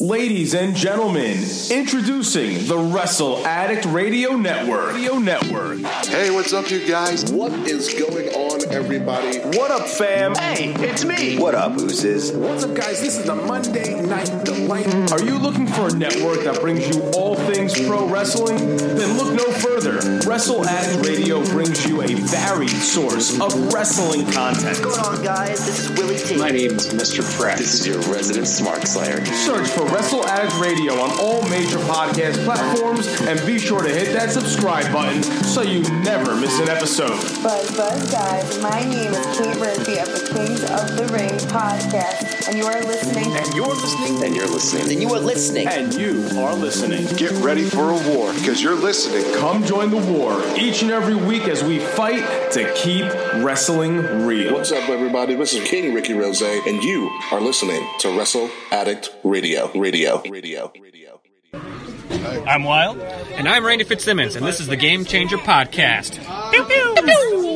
Ladies and gentlemen, introducing the Wrestle Addict Radio Network. Radio Network. Hey, what's up, you guys? What is going on, everybody? What up, fam? Hey, it's me. What up, Oozes? What's up, guys? This is the Monday Night Delight. Are you looking for a network that brings you all things pro wrestling? Then look no further. Wrestle Addict Radio brings you a varied source of wrestling content. What's going on, guys? This is Willie T. My name is Mr. Fresh. This is your resident Smart Slayer. Search for Wrestle Addict Radio on all major podcast platforms and be sure to hit that subscribe button so you never miss an episode. Buzz Buzz guys, my name is Kate Murphy of the Kings of the Ring podcast, and you are listening. And you're listening. And you're listening. And you are listening. And you are listening. Get ready for a war because you're listening. Come join the war each and every week as we fight to keep wrestling real. What's up, everybody? This is King Ricky Rose, and you are listening to Wrestle Addict Radio. Radio. Radio. Radio. I'm Wild. And I'm Randy Fitzsimmons, and this is the Game Changer Podcast. Pew, pew. Pew,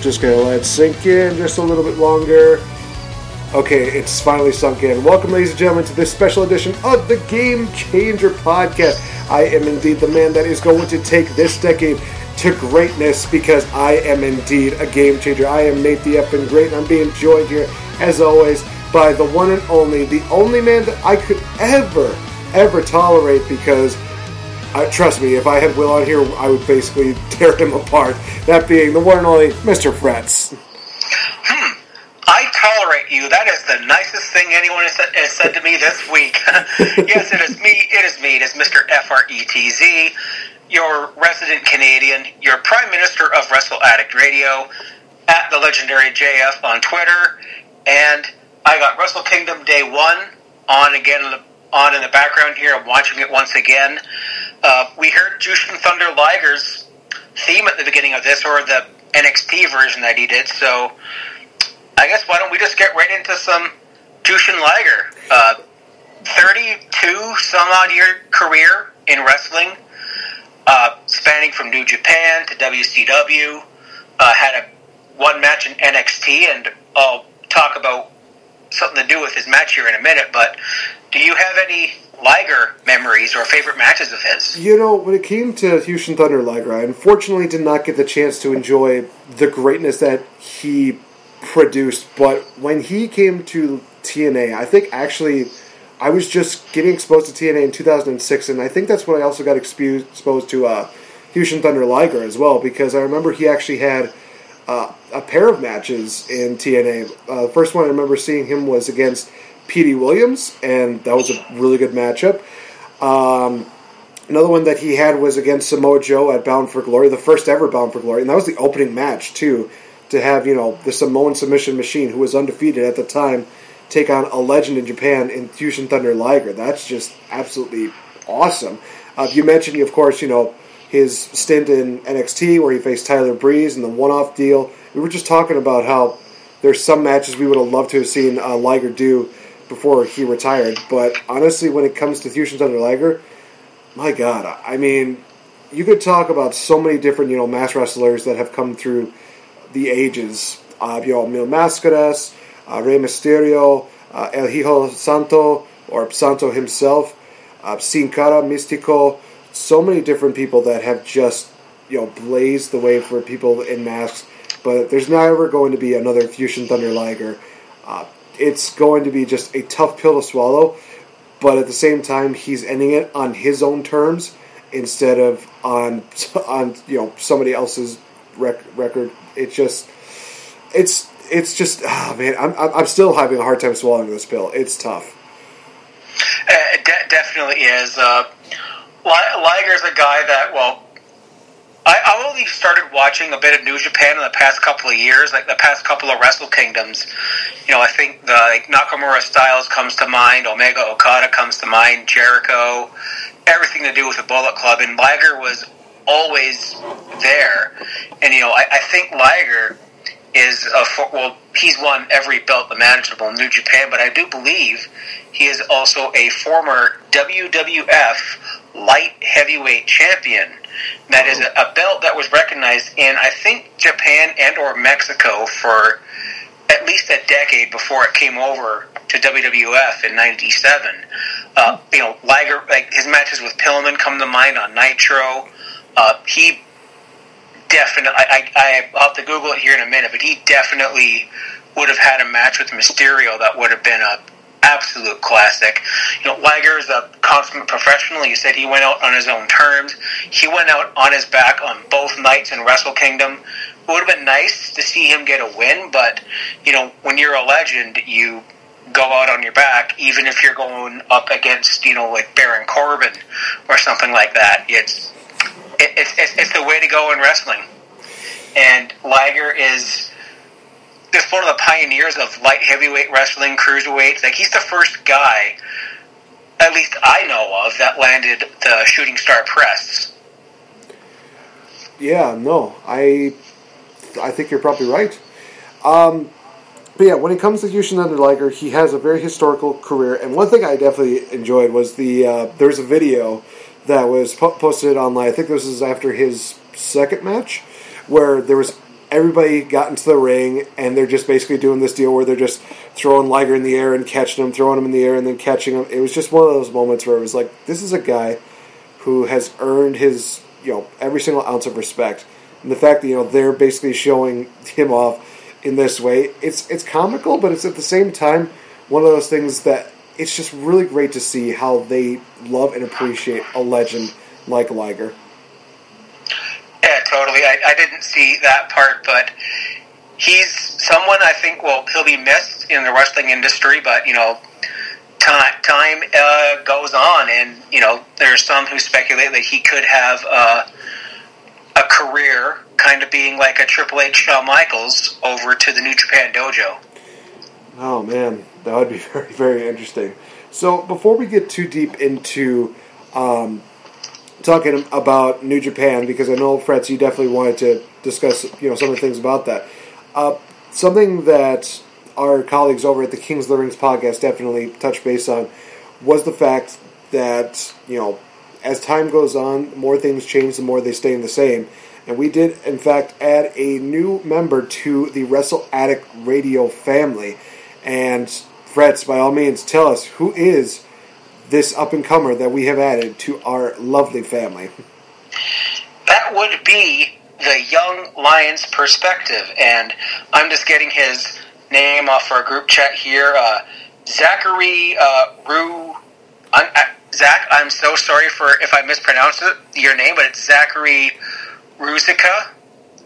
Just gonna let it sink in just a little bit longer. Okay, it's finally sunk in. Welcome, ladies and gentlemen, to this special edition of the Game Changer Podcast. I am indeed the man that is going to take this decade to greatness because I am indeed a game changer. I am Nate the Effing Great, and I'm being joined here, as always, by the one and only, the only man that I could ever, ever tolerate because uh, trust me, if I had Will on here, I would basically tear him apart. That being the one and only Mr. Fretz. Hmm. I tolerate you. That is the nicest thing anyone has said, has said to me this week. yes, it is me. It is me. It is Mr. FRETZ, your resident Canadian, your Prime Minister of Wrestle Addict Radio, at the legendary JF on Twitter, and I got Wrestle Kingdom Day One on again on in the background here. I'm watching it once again. Uh, we heard Jushin Thunder Liger's theme at the beginning of this, or the NXT version that he did. So I guess why don't we just get right into some Jushin Liger? Uh, 32 some odd year career in wrestling, uh, spanning from New Japan to WCW. Uh, had a one match in NXT, and I'll talk about something to do with his match here in a minute. But do you have any Liger memories or favorite matches of his? You know, when it came to Jushin Thunder Liger, I unfortunately did not get the chance to enjoy the greatness that he produced. But when he came to TNA, I think actually I was just getting exposed to TNA in 2006, and I think that's when I also got exposed to uh, Jushin Thunder Liger as well, because I remember he actually had uh, a pair of matches in TNA. Uh, the first one I remember seeing him was against Petey Williams, and that was a really good matchup. Um, another one that he had was against Samoa Joe at Bound for Glory, the first ever Bound for Glory, and that was the opening match too. To have you know the Samoan submission machine, who was undefeated at the time, take on a legend in Japan in Jushin Thunder Liger. That's just absolutely awesome. Uh, you mentioned, of course, you know his stint in NXT where he faced Tyler Breeze and the one-off deal. We were just talking about how there's some matches we would have loved to have seen uh, Liger do before he retired. But honestly, when it comes to Jushin Thunder Liger, my God, I mean, you could talk about so many different, you know, mass wrestlers that have come through the ages. Uh, you know, Mil Mascaras, uh, Rey Mysterio, uh, El Hijo Santo, or Santo himself, uh, Sin Cara, Místico, so many different people that have just, you know, blazed the way for people in masks. But there's never going to be another Jushin Thunder Liger. Uh, it's going to be just a tough pill to swallow, but at the same time, he's ending it on his own terms instead of on on you know somebody else's rec- record. It just it's it's just oh man, I'm I'm still having a hard time swallowing this pill. It's tough. Uh, it de- definitely is. Uh, Liger's a guy that well I, I only started watching a bit of New Japan in the past couple of years, like the past couple of Wrestle Kingdoms. You know, I think the like, Nakamura Styles comes to mind, Omega Okada comes to mind, Jericho, everything to do with the Bullet Club, and Liger was always there. And you know, I, I think Liger is a well, he's won every belt imaginable in New Japan, but I do believe he is also a former WWF light heavyweight champion. That is a, a belt that was recognized in I think Japan and or Mexico for at least a decade before it came over to WWF in '97. Uh, you know, Liger, like his matches with Pillman come to mind on Nitro. Uh, he definitely, I, I, I'll have to Google it here in a minute, but he definitely would have had a match with Mysterio that would have been a absolute classic. You know, Liger is a consummate professional. You said he went out on his own terms. He went out on his back on both nights in Wrestle Kingdom. It would have been nice to see him get a win, but you know, when you're a legend, you go out on your back, even if you're going up against, you know, like Baron Corbin or something like that. It's it, it's, it's it's the way to go in wrestling. And Liger is just one of the pioneers of light heavyweight wrestling, cruiserweight. Like he's the first guy, at least I know of, that landed the shooting star press. Yeah, no, I I think you're probably right. Um, but yeah, when it comes to Jushin Thunder Liger, he has a very historical career. And one thing I definitely enjoyed was the uh, there's a video that was po- posted online. I think this is after his second match, where there was everybody got into the ring and they're just basically doing this deal where they're just throwing Liger in the air and catching him, throwing him in the air and then catching him. It was just one of those moments where it was like, this is a guy who has earned his, you know, every single ounce of respect. And the fact that, you know, they're basically showing him off in this way, it's it's comical, but it's at the same time one of those things that it's just really great to see how they love and appreciate a legend like Liger. Yeah, totally. I, I didn't see that part, but he's someone I think will he'll be missed in the wrestling industry. But you know, time time uh, goes on, and you know, there's some who speculate that he could have uh, a career, kind of being like a Triple H Shawn Michaels over to the New Japan Dojo. Oh man, that would be very very interesting. So before we get too deep into um, talking about New Japan because I know Fretz, you definitely wanted to discuss you know some of the things about that. Uh, something that our colleagues over at the Kings of the Rings podcast definitely touched base on was the fact that you know as time goes on, more things change, the more they stay the same. And we did, in fact, add a new member to the Wrestle Addict Radio family. And Fretz, by all means, tell us who is this up and comer that we have added to our lovely family? That would be the Young Lions perspective, and I'm just getting his name off our group chat here. Uh, Zachary uh, Rue. I'm, uh, Zach, I'm so sorry for if I mispronounced it, your name, but it's Zachary Ruzica,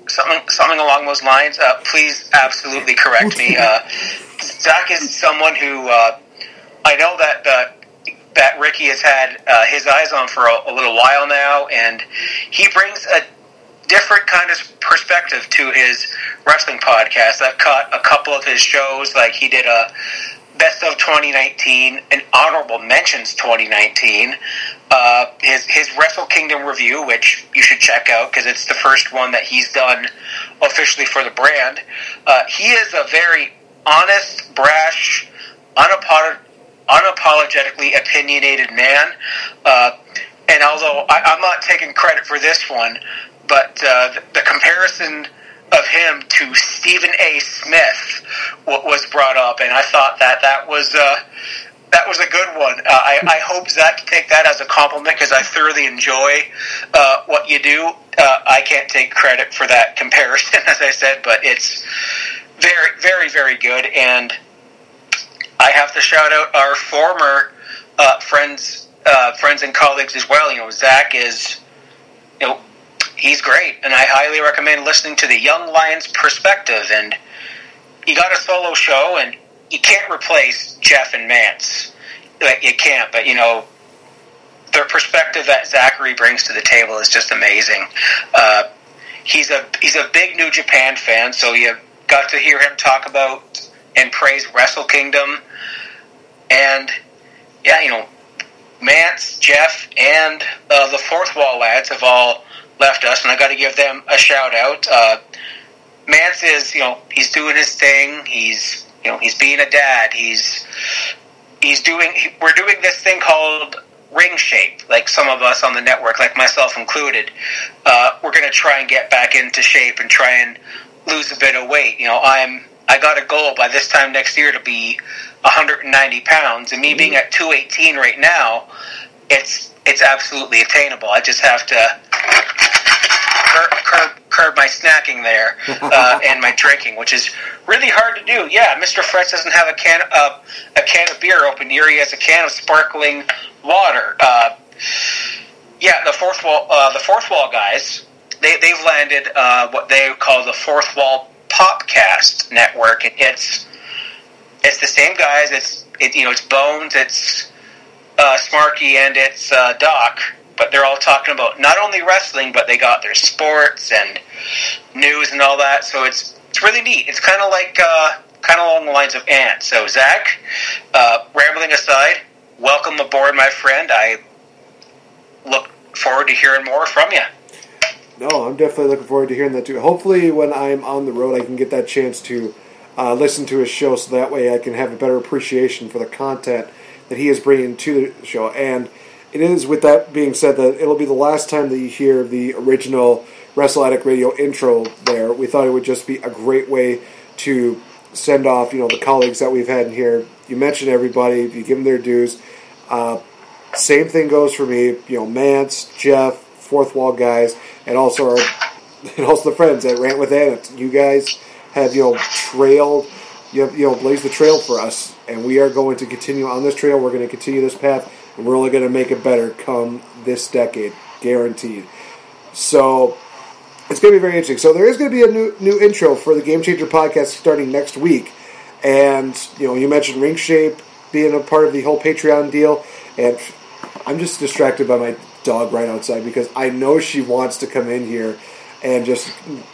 something something along those lines. Uh, please, absolutely correct me. Uh, Zach is someone who uh, I know that uh, that Ricky has had uh, his eyes on for a, a, little while now, and he brings a different kind of perspective to his wrestling podcast. I've caught a couple of his shows, like he did a best of 2019 and honorable mentions 2019. Uh, his his Wrestle Kingdom review, which you should check out because it's the first one that he's done officially for the brand. Uh, he is a very honest, brash, unapologetic unapologetically opinionated man. Uh, and although I, am not taking credit for this one, but uh, the, the, comparison of him to Stephen A. Smith was brought up, and I thought that that was. Uh, that was a good one. Uh, I, I, hope Zach can take that as a compliment because I thoroughly enjoy uh, what you do. Uh, I can't take credit for that comparison, as I said, but it's very, very, very good. And I have to shout out our former uh, friends, uh, friends and colleagues as well. You know, Zach is, he's great, and I highly recommend listening to the Young Lions perspective. And you got a solo show, and you can't replace Jeff and Mance. Like you can't, but you know, the perspective that Zachary brings to the table is just amazing. Uh, he's a he's a big New Japan fan, so you got to hear him talk about and praise Wrestle Kingdom, and yeah, you know, Mance, Jeff, and uh, the Fourth Wall lads have all left us, and I got to give them a shout out. Uh, Mance is, you know, he's doing his thing. He's, you know, he's being a dad. He's he's doing. We're doing this thing called ring shape, like some of us on the network, like myself included. Uh, we're going to try and get back into shape and try and lose a bit of weight. You know, I'm I got a goal by this time next year to be 190 pounds, and me being at 218 right now, it's it's absolutely attainable. I just have to curb, curb, curb my snacking there uh, and my drinking, which is really hard to do. Yeah, Mr. Fretz doesn't have a can uh, a can of beer open here. He has a can of sparkling water. Uh, yeah, the fourth wall uh, the fourth wall guys they they've landed uh, what they call the fourth wall popcast network. and It's it's the same guys. It's it, you know it's Bones, it's uh, Smarky, and it's uh, Doc. But they're all talking about not only wrestling, but they got their sports and news and all that. So it's it's really neat. It's kind of like uh, kind of along the lines of Ant. So Zach, uh, rambling aside, welcome aboard, my friend. I look forward to hearing more from you. No, I'm definitely looking forward to hearing that too. Hopefully, when I'm on the road, I can get that chance to uh, listen to his show, so that way I can have a better appreciation for the content that he is bringing to the show. And it is, with that being said, that it'll be the last time that you hear the original Wrestle Addict Radio intro. There, we thought it would just be a great way to send off, you know, the colleagues that we've had in here. You mentioned everybody, you give them their dues. Uh, same thing goes for me. You know, Mance, Jeff, fourth wall guys, and also our, and also the friends at Rant with Ant. You guys have you know trailed, you have you know blazed the trail for us, and we are going to continue on this trail. We're going to continue this path, and we're only going to make it better come this decade, guaranteed. So it's going to be very interesting. So there is going to be a new new intro for the Game Changer podcast starting next week, and you know you mentioned Ring Shape being a part of the whole Patreon deal, and I'm just distracted by my dog right outside because I know she wants to come in here and just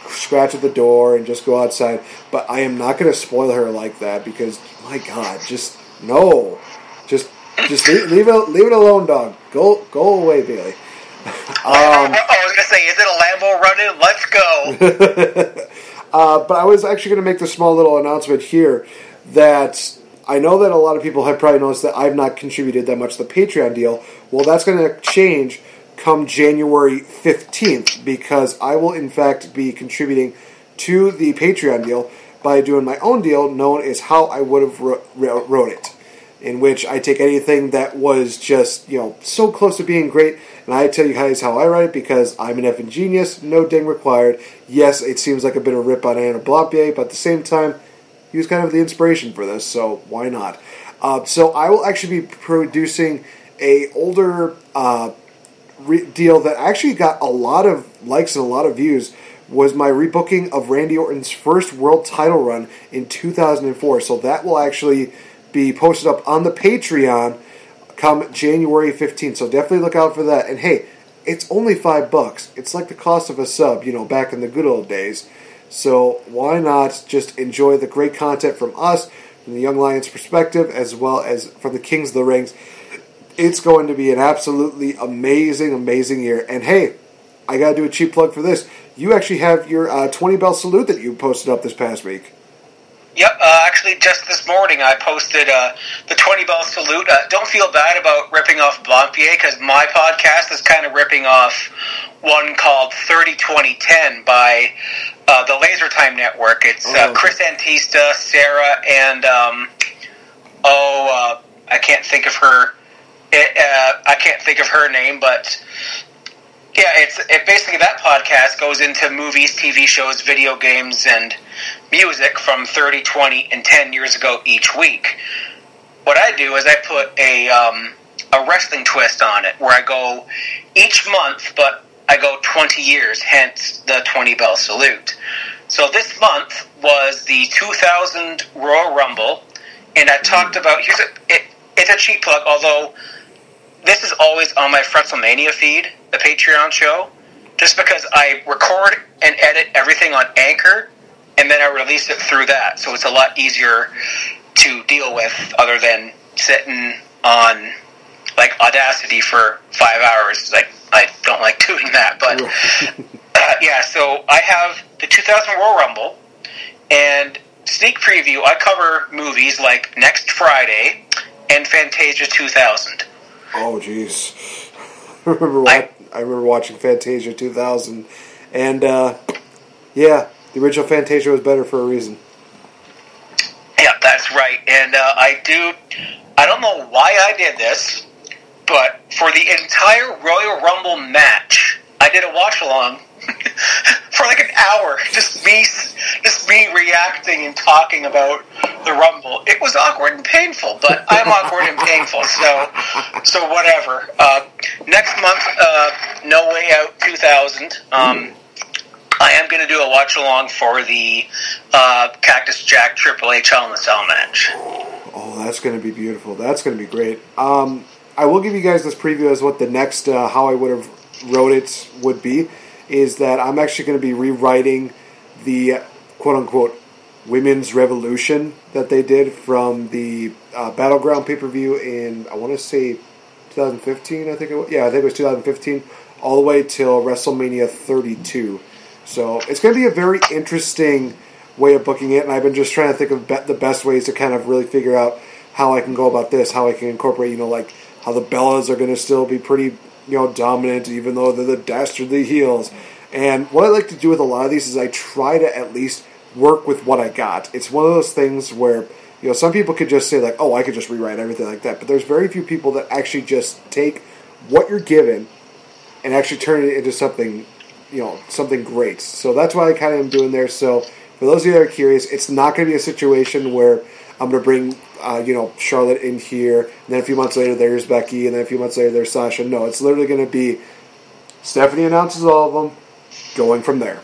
scratch at the door and just go outside. But I am not going to spoil her like that because my God, just no, just just leave, leave it leave it alone, dog. Go go away, Bailey. Um, I was going to say, is it a Lambo running? Let's go. uh, but I was actually going to make the small little announcement here that I know that a lot of people have probably noticed that I've not contributed that much to the Patreon deal. Well, that's going to change come January 15th because I will, in fact, be contributing to the Patreon deal by doing my own deal known as How I Would Have Wrote It, in which I take anything that was just, you know, so close to being great and I tell you guys how I write it because I'm an effing genius, no ding required. Yes, it seems like a bit of a rip on Anna Blampied, but at the same time, he was kind of the inspiration for this, so why not? Uh, so I will actually be producing a older uh, re- deal that actually got a lot of likes and a lot of views. Was my rebooking of Randy Orton's first world title run in 2004. So that will actually be posted up on the Patreon come January 15th. So definitely look out for that. And hey, it's only five bucks. It's like the cost of a sub, you know, back in the good old days. So why not just enjoy the great content from us, from the Young Lions perspective, as well as from the Kings of the Rings. It's going to be an absolutely amazing, amazing year. And hey, I got to do a cheap plug for this. You actually have your uh, 20 bell salute that you posted up this past week. Yep, uh, actually, just this morning I posted uh, the 20 bell salute. Uh, don't feel bad about ripping off Blampied because my podcast is kind of ripping off one called 30 2010 by uh, the Laser Time Network. It's uh, oh. Chris Antista, Sarah, and um, oh, uh, I can't think of her. It, I can't think of her name, but yeah, it's it basically that podcast goes into movies, TV shows, video games, and music from 30, 20, and 10 years ago each week. What I do is I put a um, a wrestling twist on it, where I go each month, but I go 20 years, hence the 20 bell salute. So this month was the 2000 Royal Rumble, and I talked about here's a it, it's a cheap plug, although this is always on my Fretzelmania feed, the Patreon show. just because I record and edit everything on Anchor, and then I release it through that, so it's a lot easier to deal with, other than sitting on like Audacity for five hours. Like I don't like doing that, but uh, yeah. So I have the 2000 Royal Rumble and sneak preview. I cover movies like Next Friday and Fantasia 2000. Oh, jeez. I remember I, I remember watching Fantasia 2000, and uh, yeah, the original Fantasia was better for a reason. Yeah, that's right. And uh, I do. I don't know why I did this, but for the entire Royal Rumble match, I did a watch along for like an hour. Just me, just me reacting and talking about the Rumble. It was awkward and painful, but I'm awkward and painful, so so whatever. Uh, next month, uh, No Way Out 2000. Um, I am going to do a watch along for the uh, Cactus Jack Triple H Hell in the Cell match. Oh, that's going to be beautiful. That's going to be great. Um, I will give you guys this preview as what the next uh, how I would have wrote it would be. Is that I'm actually going to be rewriting the quote unquote women's revolution that they did from the uh, battleground pay per view in I want to say 2015. I think it was, yeah, I think it was 2015, all the way till WrestleMania 32. So it's going to be a very interesting way of booking it, and I've been just trying to think of be- the best ways to kind of really figure out how I can go about this, how I can incorporate, you know, like how the Bellas are going to still be pretty, you know, dominant, even though they're the dastardly heels. And what I like to do with a lot of these is I try to at least work with what I got. It's one of those things where you know some people could just say like, "Oh, I could just rewrite everything like that," but there's very few people that actually just take what you're given and actually turn it into something, you know, something great. So that's why I kind of am doing there. So for those of you that are curious, it's not going to be a situation where I'm going to bring, uh, you know, Charlotte in here, and then a few months later there's Becky, and then a few months later there's Sasha. No, it's literally going to be Stephanie announces all of them, going from there.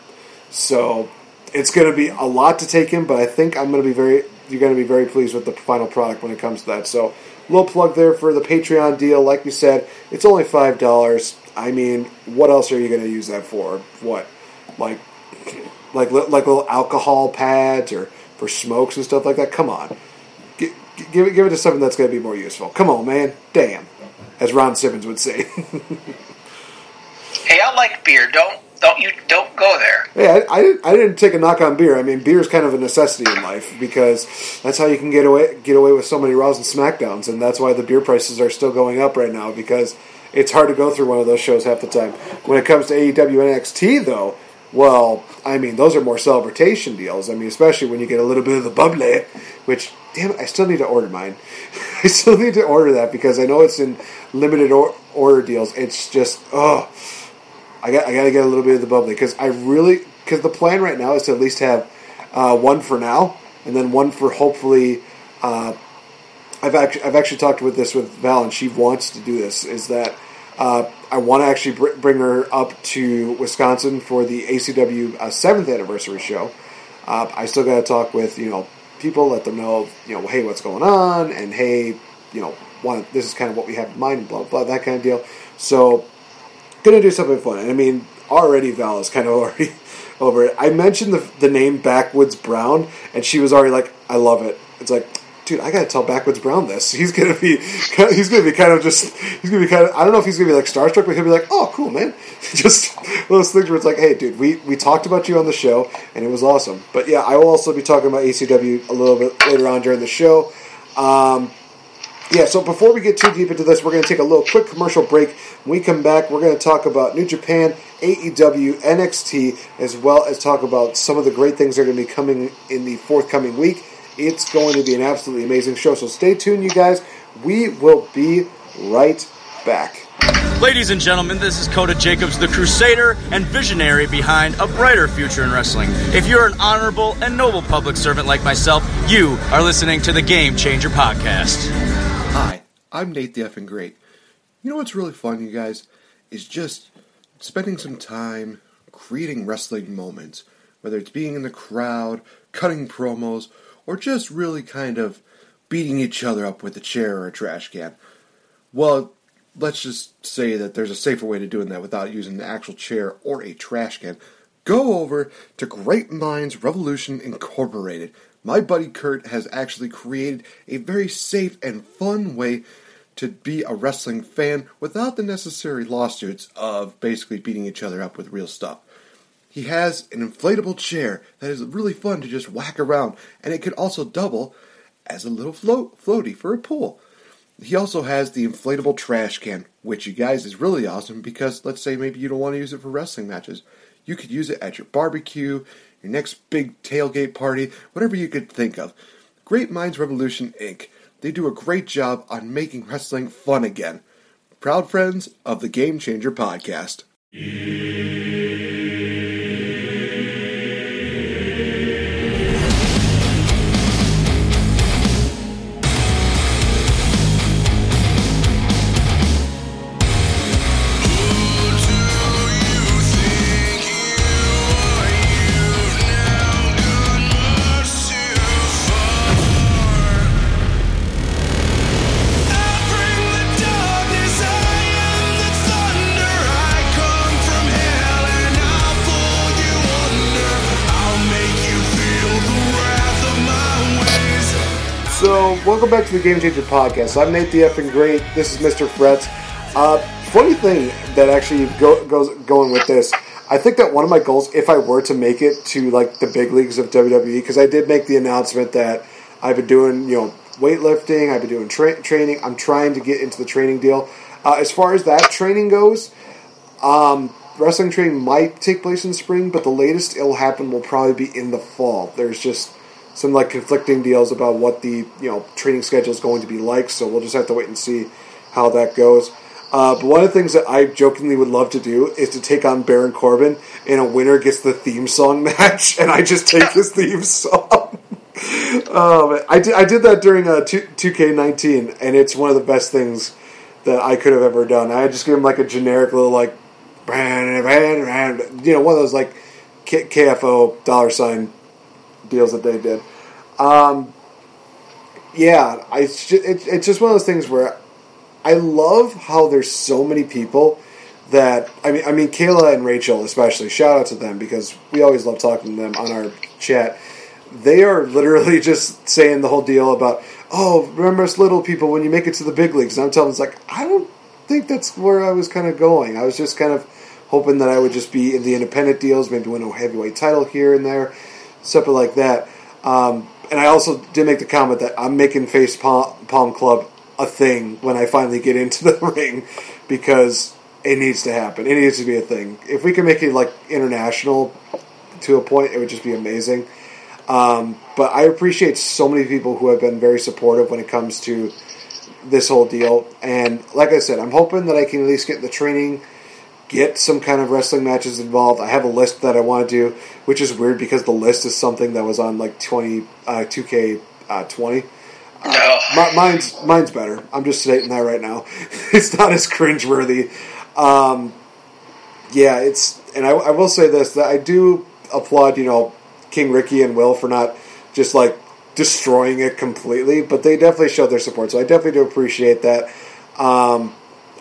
So it's going to be a lot to take in, but I think I'm going to be very, you're going to be very pleased with the final product when it comes to that. So little plug there for the Patreon deal. Like we said, it's only five dollars. I mean, what else are you going to use that for? What, like, like like little alcohol pads or for smokes and stuff like that? Come on, give it give it to something that's going to be more useful. Come on, man. Damn, as Ron Simmons would say. hey, I like beer. Don't don't you don't go there. Yeah, I, I, didn't. I didn't take a knock on beer. I mean, beer is kind of a necessity in life because that's how you can get away get away with so many Raws and Smackdowns, and that's why the beer prices are still going up right now because it's hard to go through one of those shows half the time. When it comes to AEW NXT, though, well, I mean, those are more celebration deals. I mean, especially when you get a little bit of the bubbly, which damn it, I still need to order mine. I still need to order that because I know it's in limited or- order deals. It's just oh. I got I got to get a little bit of the bubbly because I really because the plan right now is to at least have uh, one for now and then one for hopefully. Uh, I've actually I've actually talked with this with Val and she wants to do this. Is that uh, I want to actually br- bring her up to Wisconsin for the ACW uh, seventh anniversary show. Uh, I still got to talk with you know people, let them know you know hey what's going on and hey you know this is kind of what we have in mind, blah blah that kind of deal. So gonna do something fun. And I mean, already Val is kind of already over it. I mentioned the, the name Backwoods Brown, and she was already like, "I love it." It's like, dude, I gotta tell Backwoods Brown this. He's gonna be, he's gonna be kind of just, he's gonna be kind of. I don't know if he's gonna be like starstruck, but he'll be like, "Oh, cool, man." just those things where it's like, "Hey, dude, we we talked about you on the show, and it was awesome." But yeah, I will also be talking about ACW a little bit later on during the show. Um, yeah, so before we get too deep into this, we're going to take a little quick commercial break. When we come back, we're going to talk about New Japan, AEW, NXT, as well as talk about some of the great things that are going to be coming in the forthcoming week. It's going to be an absolutely amazing show, so stay tuned, you guys. We will be right back. Ladies and gentlemen, this is Coda Jacobs, the crusader and visionary behind a brighter future in wrestling. If you're an honorable and noble public servant like myself, you are listening to the Game Changer Podcast. Hi, I'm Nate the Effing Great. You know what's really fun, you guys? Is just spending some time creating wrestling moments. Whether it's being in the crowd, cutting promos, or just really kind of beating each other up with a chair or a trash can. Well, let's just say that there's a safer way to doing that without using an actual chair or a trash can, go over to Great Minds Revolution Incorporated. My buddy Kurt has actually created a very safe and fun way to be a wrestling fan without the necessary lawsuits of basically beating each other up with real stuff. He has an inflatable chair that is really fun to just whack around, and it could also double as a little float floaty for a pool. He also has the inflatable trash can, which you guys is really awesome because let's say maybe you don't want to use it for wrestling matches. You could use it at your barbecue, your next big tailgate party, whatever you could think of. Great Minds Revolution Inc. They do a great job on making wrestling fun again. Proud friends of the Game Changer podcast. Welcome back to the Game Changer podcast. I'm Nate the Effing Great. This is Mr. Fretz. Uh, funny thing that actually go, goes going with this, I think that one of my goals, if I were to make it to like the big leagues of WWE, because I did make the announcement that I've been doing, you know, weightlifting, I've been doing tra- training. I'm trying to get into the training deal. Uh, as far as that training goes, um, wrestling training might take place in spring, but the latest it'll happen will probably be in the fall. There's just some like conflicting deals about what the you know training schedule is going to be like. So we'll just have to wait and see how that goes. Uh, but one of the things that I jokingly would love to do is to take on Baron Corbin, and a winner gets the theme song match, and I just take his theme song. um, I did I did that during uh, two K nineteen, and it's one of the best things that I could have ever done. I just give him like a generic little like, you know, one of those like KFO dollar sign deals that they did. Um, yeah, I, it's, it's just one of those things where I love how there's so many people that I mean, I mean Kayla and Rachel especially. Shout out to them because we always love talking to them on our chat. They are literally just saying the whole deal about, oh, remember us little people when you make it to the big leagues. And I'm telling them, it's like I don't think that's where I was kind of going. I was just kind of hoping that I would just be in the independent deals, maybe win a heavyweight title here and there, stuff like that. Um, and I also did make the comment that I'm making Face Palm, Palm Club a thing when I finally get into the ring because it needs to happen. It needs to be a thing. If we can make it like international to a point, it would just be amazing. Um, but I appreciate so many people who have been very supportive when it comes to this whole deal. And like I said, I'm hoping that I can at least get the training, get some kind of wrestling matches involved. I have a list that I want to do, which is weird because the list is something that was on like 20, uh, 2K uh, 20. Uh, my, mine's mine's better. I'm just stating that right now. it's not as cringeworthy. Um, yeah, it's and I, I will say this that I do applaud you know King Ricky and Will for not just like destroying it completely, but they definitely showed their support. So I definitely do appreciate that. Um,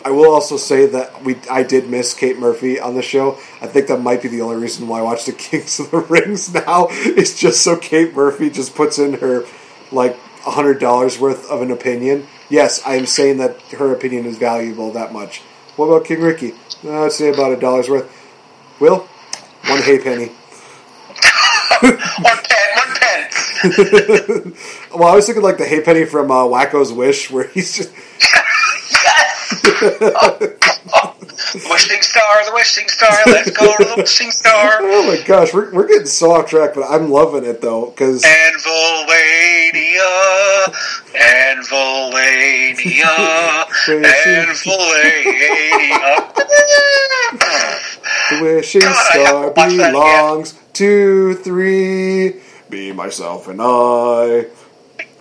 I will also say that we I did miss Kate Murphy on the show. I think that might be the only reason why I watch the Kings of the Rings now. It's just so Kate Murphy just puts in her like hundred dollars worth of an opinion. Yes, I am saying that her opinion is valuable that much. What about King Ricky? Uh, I'd say about a dollar's worth. Will one hay penny. one pen, one pen. well, I was thinking like the hay penny from uh, Wakko's Wish, where he's just. The wishing star, the wishing star, let's go to the wishing star. Oh my gosh, we're, we're getting so off track, but I'm loving it though because Anvilania, Anvilania, Anvilania. the wishing God, star have to watch that belongs to three. Be myself and I.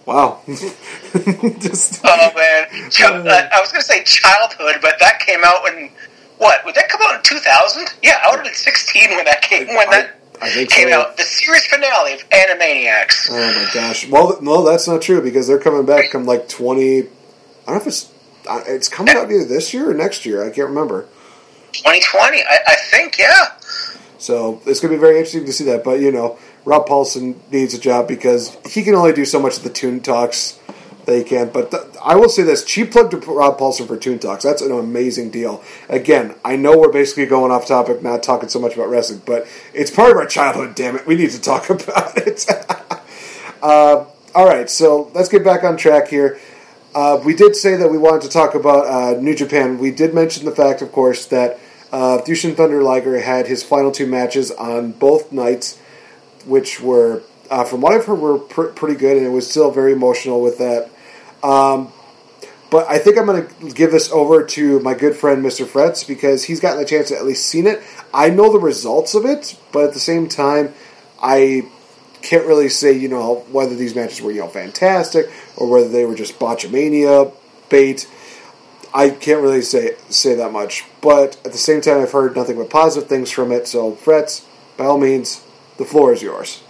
Wow, just Oh man, Ch- uh, I was going to say childhood, but that came out when what? Would that come out in two thousand? Yeah, I would have been sixteen when that came when that I think came so. out. The series finale of Animaniacs. Oh my gosh. Well, no, that's not true because they're coming back come like 20. I don't know if it's it's coming out either this year or next year. I can't remember. 2020, I, I think, yeah. So it's going to be very interesting to see that. But you know, Rob Paulsen needs a job because he can only do so much of the Tune Talks that he can. But th- I will say this: cheap plug to Rob Paulsen for Tune Talks. That's an amazing deal. Again, I know we're basically going off topic, not talking so much about wrestling, but it's part of our childhood. Damn it, we need to talk about it. uh, all right, so let's get back on track here. Uh, we did say that we wanted to talk about uh, New Japan. We did mention the fact, of course, that uh, Jushin Thunder Liger had his final two matches on both nights, which were, uh, from what I've heard, were pr- pretty good, and it was still very emotional with that. Um, but I think I'm going to give this over to my good friend Mr. Fretz because he's gotten a chance to at least seen it. I know the results of it, but at the same time, I can't really say you know whether these matches were you know fantastic or whether they were just botchamania bait. I can't really say say that much, but at the same time, I've heard nothing but positive things from it. So, Fretz, by all means, the floor is yours.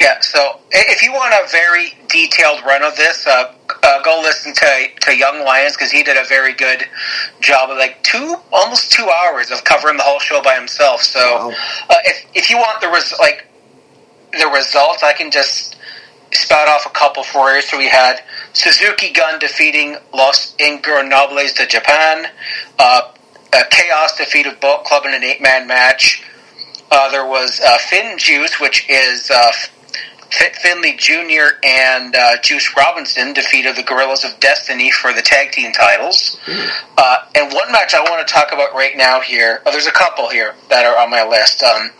Yeah, so if you want a very detailed run of this, uh, uh, go listen to to Young Lions because he did a very good job of like two, almost two hours of covering the whole show by himself. So wow. uh, if if you want the res- like the results, I can just spout off a couple for you. So we had Suzuki Gun defeating Los Ingobernables de Japan. Uh, Chaos defeated Bullet Club in an eight man match. Uh, there was uh, Finn Juice, which is uh, Fit Finlay Jr. and uh, Juice Robinson defeated the Guerrillas of Destiny for the tag team titles. Uh, and one match I want to talk about right now here, oh, there's a couple here that are on my list. Um,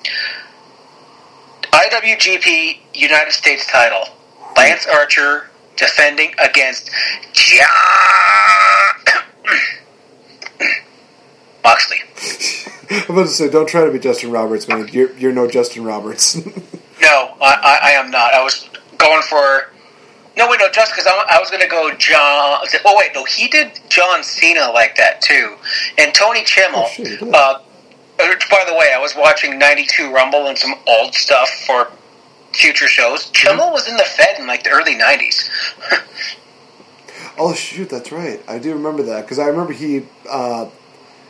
IWGP United States title. Lance Archer defending against John Moxley. I'm about to say, don't try to be Justin Roberts, man. You're, you're no Justin Roberts. no, I, I, I, am not. I was going for. No, wait, no, just because I, I was going to go John. Oh, wait, no, he did John Cena like that, too. And Tony Chimel. Oh, shit, uh, by the way, I was watching 92 Rumble and some old stuff for future shows. Chimel mm-hmm. was in the Fed in like the early '90s. oh shoot, that's right. I do remember that because I remember he uh,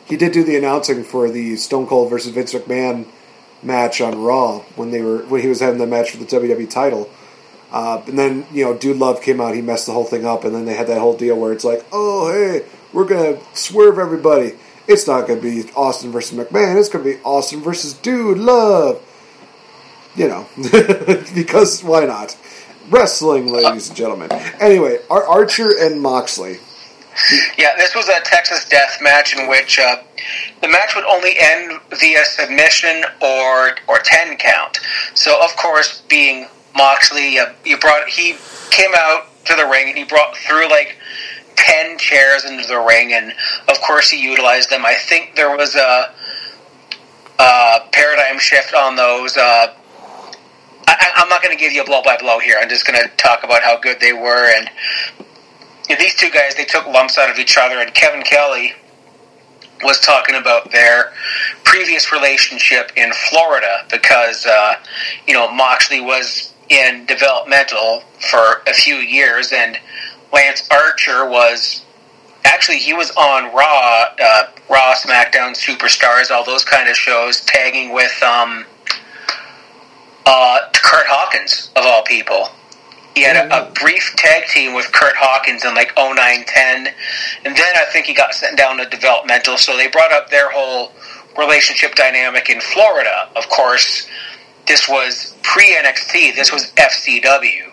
he did do the announcing for the Stone Cold versus Vince McMahon match on Raw when they were when he was having the match for the WWE title. Uh, and then you know, Dude Love came out, he messed the whole thing up, and then they had that whole deal where it's like, oh hey, we're gonna swerve everybody. It's not gonna be Austin versus McMahon. It's gonna be Austin versus Dude Love you know, because why not? Wrestling, ladies and gentlemen. Anyway, Ar- Archer and Moxley. Yeah, this was a Texas death match in which uh, the match would only end via submission or or ten count. So, of course, being Moxley, uh, you brought he came out to the ring and he brought through like ten chairs into the ring, and of course he utilized them. I think there was a, a paradigm shift on those. Uh, I, am not going to give you a blow by blow here. I'm just going to talk about how good they were. And these two guys, they took lumps out of each other. And Kevin Kelly was talking about their previous relationship in Florida because, uh, you know, Moxley was in developmental for a few years, and Lance Archer was actually he was on Raw, uh, Raw, SmackDown, Superstars, all those kind of shows, tagging with. Um, uh, Kurt Hawkins, of all people. He had a, a, brief tag team with Kurt Hawkins in like 09 10. And then I think he got sent down to developmental. So they brought up their whole relationship dynamic in Florida. Of course, this was pre NXT, this was FCW.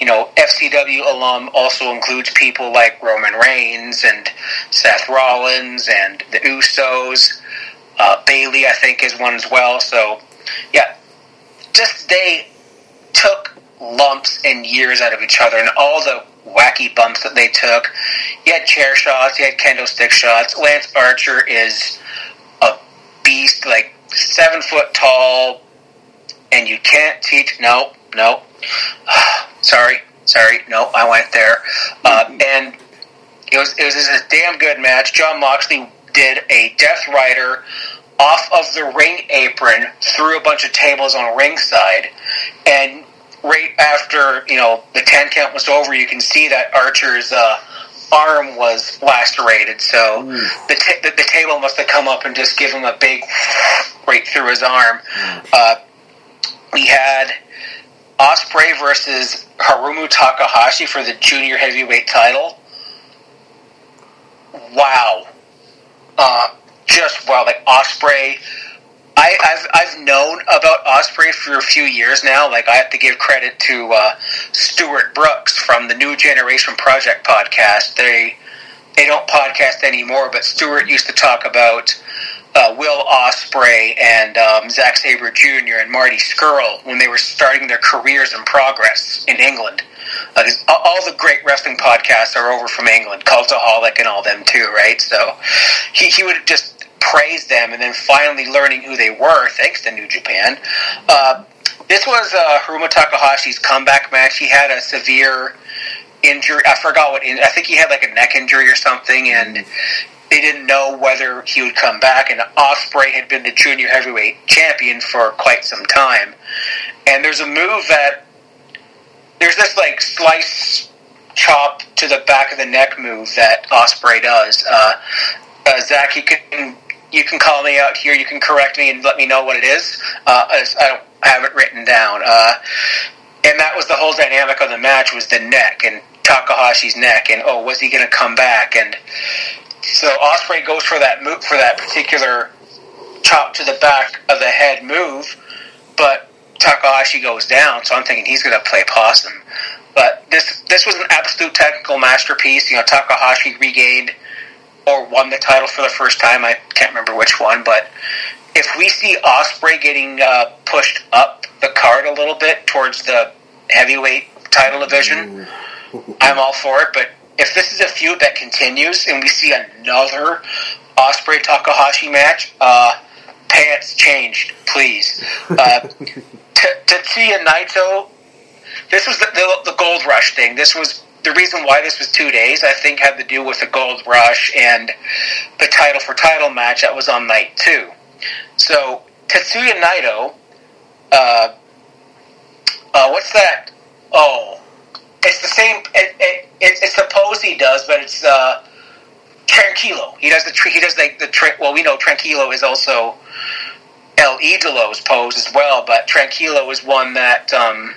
You know, FCW alum also includes people like Roman Reigns and Seth Rollins and the Usos. Uh, Bayley, I think, is one as well. So, yeah, just they took lumps and years out of each other, and all the wacky bumps that they took. You had chair shots, you had kendo stick shots. Lance Archer is a beast, like seven foot tall, and you can't teach. No, no. sorry, sorry. No, I went there. Uh, and it was it was just a damn good match. John Moxley did a Death Rider off of the ring apron through a bunch of tables on ringside, and right after you know the ten count was over, you can see that Archer's uh, arm was lacerated, so the, ta- the the table must have come up and just give him a big right through his arm. Uh, we had Ospreay versus Hiromu Takahashi for the junior heavyweight title. Wow, uh, just wow! Like Ospreay, I, I've I've known about Ospreay for a few years now. Like I have to give credit to uh, Stuart Brooks from the New Generation Project podcast. They they don't podcast anymore, but Stuart used to talk about uh, Will Ospreay and um, Zack Sabre Jr. and Marty Scurll when they were starting their careers and progress in England. Uh, all- all the great wrestling podcasts are over from England, Cultaholic and all them too, right? So he, he would just praise them, and then finally learning who they were thanks to New Japan. Uh, this was uh, Hiromu Takahashi's comeback match. He had a severe injury. I forgot what. I think he had like a neck injury or something, and they didn't know whether he would come back. And Ospreay had been the junior heavyweight champion for quite some time. And there's a move that there's this like slice chop to the back of the neck move that Ospreay does. Uh, uh, Zach, you can you can call me out here. You can correct me and let me know what it is. Uh, I I don't have it written down. Uh, and that was the whole dynamic of the match was the neck and Takahashi's neck and oh was he going to come back and so Ospreay goes for that move for that particular chop to the back of the head move, but Takahashi goes down. So I'm thinking he's going to play possum. But this this was an absolute technical masterpiece. You know, Takahashi regained or won the title for the first time. I can't remember which one, but if we see Ospreay getting uh, pushed up the card a little bit towards the heavyweight title division, I'm all for it. But if this is a feud that continues and we see another Ospreay Takahashi match, uh, pants changed, please. Uh, Tetsuya Naito, this was the, the, the gold rush thing. This was the reason why this was two days. I think had to do with the gold rush and the title for title match that was on night two. So Tetsuya Naito, uh, uh, what's that? Oh, it's the same. It, it, it's it's the pose he does, but it's uh, Tranquilo. He does the he does like the tra- well, we know Tranquilo is also El Idolo's pose as well, but Tranquilo is one that um,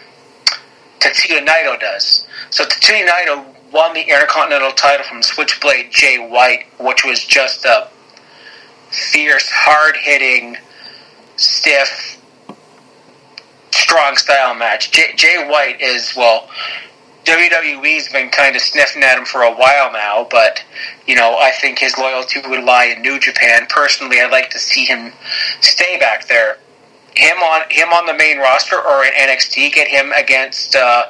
Tetsuya Naito does. So Tetsuya Naito won the Intercontinental title from Switchblade Jay White, which was just a fierce, hard hitting, stiff, strong style match. Jay, Jay White is well. WWE's been kind of sniffing at him for a while now, but you know I think his loyalty would lie in New Japan. Personally, I'd like to see him stay back there. Him on him on the main roster or in NXT. Get him against uh,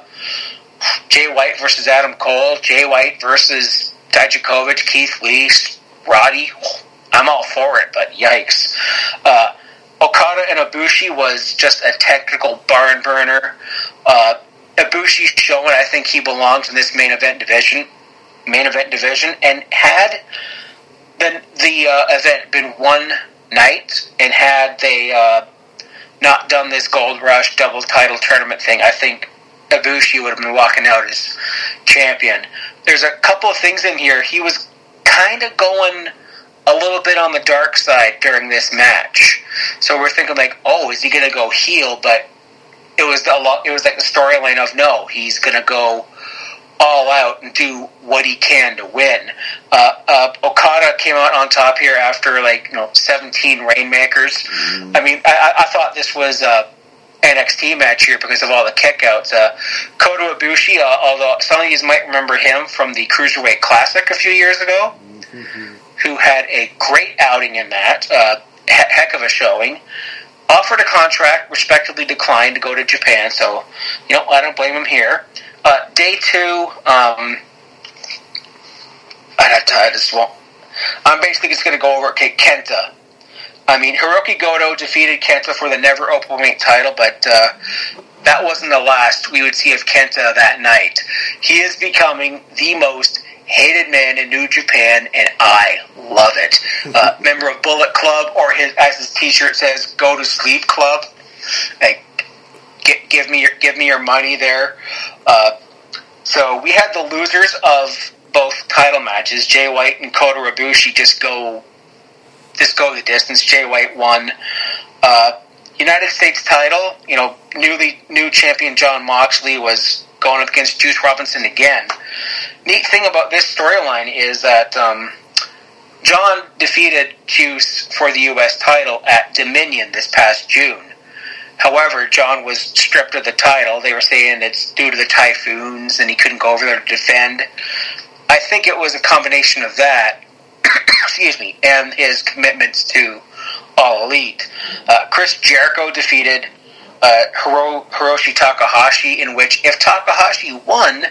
Jay White versus Adam Cole. Jay White versus Dijakovic, Keith Lee, Roddy. I'm all for it, but yikes. Uh, Okada and Ibushi was just a technical barn burner. Uh, Ibushi's showing I think he belongs in this main event division, main event division, and had the the uh, event been one night and had they uh, not done this gold rush double title tournament thing, I think Ibushi would have been walking out as champion. There's a couple of things in here. He was kind of going a little bit on the dark side during this match, so we're thinking like, oh, is he going to go heel? But it was a lot. It was like the storyline of no, he's going to go all out and do what he can to win. Uh, uh, Okada came out on top here after like you know 17 rainmakers. I mean, I, I thought this was a NXT match here because of all the kickouts. Uh, Kota Ibushi, uh, although some of you might remember him from the Cruiserweight Classic a few years ago, who had a great outing in that, uh, he- heck of a showing. Offered a contract, respectively declined to go to Japan, so you know I don't blame him here. Uh, day two, um, I, I just won't. I'm basically just going to go over okay, Kenta. I mean, Hiroki Goto defeated Kenta for the never open weight title, but uh, that wasn't the last we would see of Kenta that night. He is becoming the most hated man in New Japan, and I love it. Uh, member of Bullet Club, or his, as his T-shirt says, "Go to Sleep Club." Like, gi- give me your give me your money there. Uh, so we had the losers of both title matches. Jay White and Kota Ibushi just go just go the distance. Jay White won. Uh, United States title, you know, newly new champion Jon Moxley was going up against Juice Robinson again. Neat thing about this storyline is that um, Jon defeated Juice for the U.S. title at Dominion this past June. However, Jon was stripped of the title. They were saying it's due to the typhoons and he couldn't go over there to defend. I think it was a combination of that, excuse me, and his commitments to All Elite. Uh, Chris Jericho defeated uh, Hiro, Hiroshi Tanahashi, in which if Tanahashi won,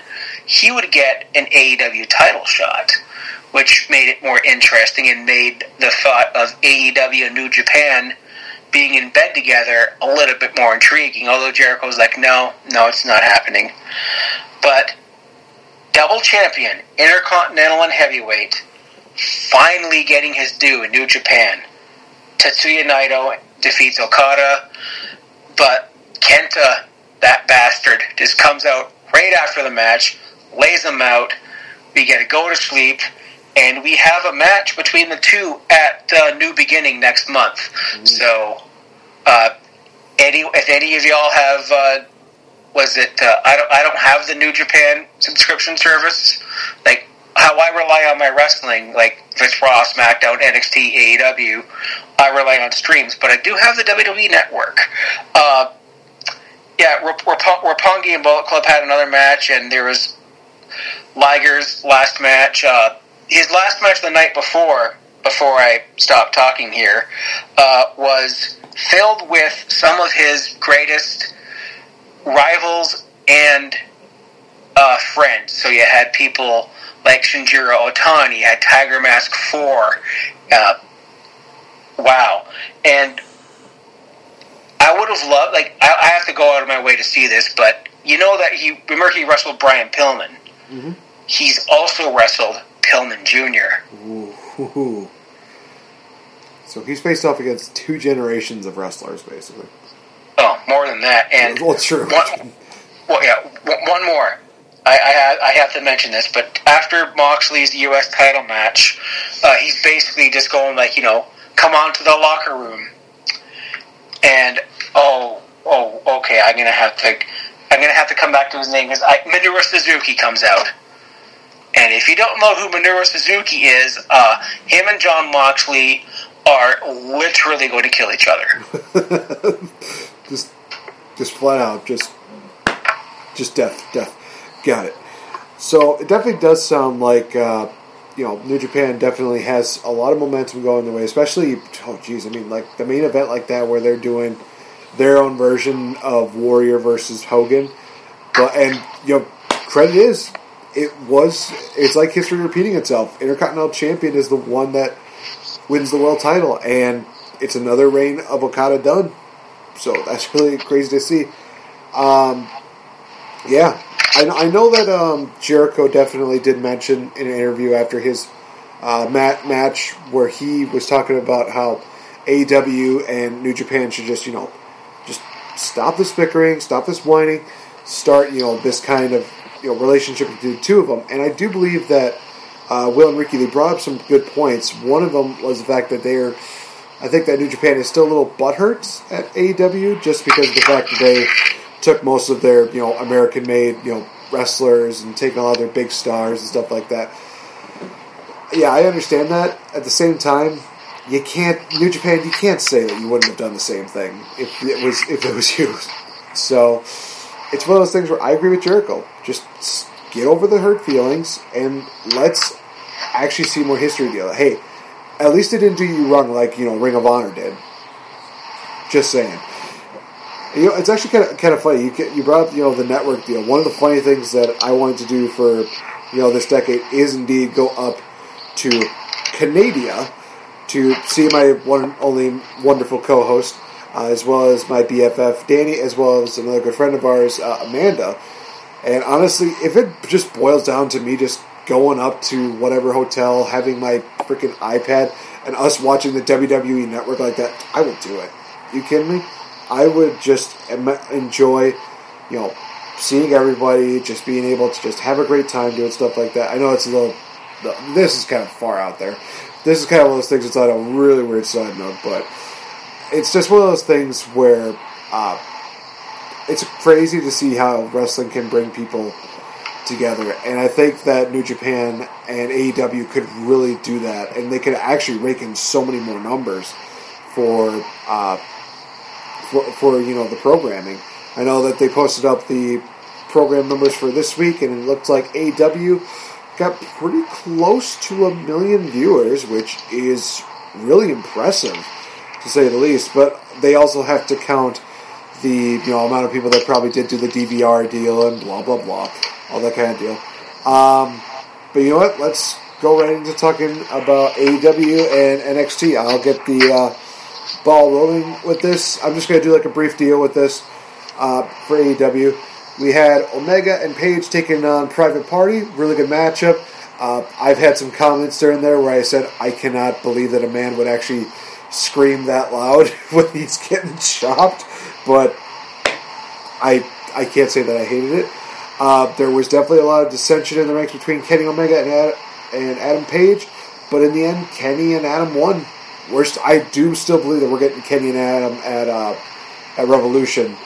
he would get an AEW title shot, which made it more interesting and made the thought of AEW and New Japan being in bed together a little bit more intriguing. Although Jericho's like, no, no, it's not happening. But double champion, intercontinental and heavyweight, finally getting his due in New Japan. Tetsuya Naito defeats Okada, but Kenta, that bastard, just comes out right after the match, lays him out. We get to go to sleep, and we have a match between the two at uh, New Beginning next month. Mm-hmm. So, uh, any if any of y'all have, uh, was it? Uh, I don't I don't have the New Japan subscription service. Like how I rely on my wrestling, like if it's Raw, SmackDown, NXT, AEW, I rely on streams. But I do have the WWE Network. Uh, yeah, Roppongi and Bullet Club had another match, and there was Liger's last match. Uh, his last match the night before, before I stopped talking here, uh, was filled with some of his greatest rivals and uh, friends. So you had people like Shinjiro Otani, you had Tiger Mask 4. Uh, wow. And I would have loved, like, I, I, have to go out of my way to see this, but you know that he, remember he wrestled Brian Pillman? Mm-hmm. He's also wrestled Pillman Jr. Ooh. So he's faced off against two generations of wrestlers, basically. Oh, more than that. And well, true. One, well, yeah, one more. I, I, I, have to mention this, but after Moxley's U.S. title match, uh, he's basically just going like, you know, come on to the locker room, and oh, oh, okay, I'm gonna have to, I'm gonna have to come back to his name because Minoru Suzuki comes out. And if you don't know who Minoru Suzuki is, uh, him and Jon Moxley are literally going to kill each other. just, just flat out, just, just death, death. Got it. So it definitely does sound like, uh, you know, New Japan definitely has a lot of momentum going their way, especially, oh, geez, I mean, like the main event like that where they're doing their own version of Warrior versus Hogan. But, and, you know, credit is it was it's like history repeating itself. Intercontinental champion is the one that wins the world title, and it's another reign of Okada done. So that's really crazy to see. Um, yeah, I, I, know that um, Jericho definitely did mention in an interview after his uh, mat match where he was talking about how AEW and New Japan should just you know just stop this bickering, stop this whining, start you know this kind of you know relationship between two of them. And I do believe that uh, Will and Ricky they brought up some good points. One of them was the fact that they are. I think that New Japan is still a little butthurt at AEW just because of the fact that they took most of their you know American made you know wrestlers and taking all of their big stars and stuff like that. Yeah, I understand that. At the same time, you can't New Japan. You can't say that you wouldn't have done the same thing if it was if it was you. So it's one of those things where I agree with Jericho. Just get over the hurt feelings and let's actually see more history deal. Hey, at least it didn't do you wrong like you know Ring of Honor did. Just saying. You know, it's actually kind of kind of funny. You you brought up, you know the network deal. One of the funny things that I wanted to do for you know this decade is indeed go up to Canada to see my one only wonderful co-host uh, as well as my BFF Danny, as well as another good friend of ours, uh, Amanda. And honestly, if it just boils down to me just going up to whatever hotel, having my freaking iPad, and us watching the WWE network like that, I would do it. You kidding me? I would just enjoy, you know, seeing everybody, just being able to just have a great time doing stuff like that. I know it's a little. This is kind of far out there. This is kind of one of those things that's on a really weird side note, but it's just one of those things where uh, it's crazy to see how wrestling can bring people together. And I think that New Japan and AEW could really do that, and they could actually rake in so many more numbers for uh, for, for you know the programming. I know that they posted up the program numbers for this week, and it looked like AEW got pretty close to a million viewers, which is really impressive to say the least. But they also have to count the you know amount of people that probably did do the DVR deal and blah blah blah, all that kind of deal. Um, but you know what? Let's go right into talking about AEW and NXT. I'll get the uh, ball rolling with this. I'm just going to do like a brief deal with this uh, for AEW. We had Omega and Page taking on Private Party. Really good matchup. Uh, I've had some comments during there where I said I cannot believe that a man would actually scream that loud when he's getting chopped, but I I can't say that I hated it. Uh, there was definitely a lot of dissension in the ranks between Kenny Omega and Adam, and Adam Page, but in the end, Kenny and Adam won. We're st- I do still believe that we're getting Kenny and Adam at uh, at Revolution.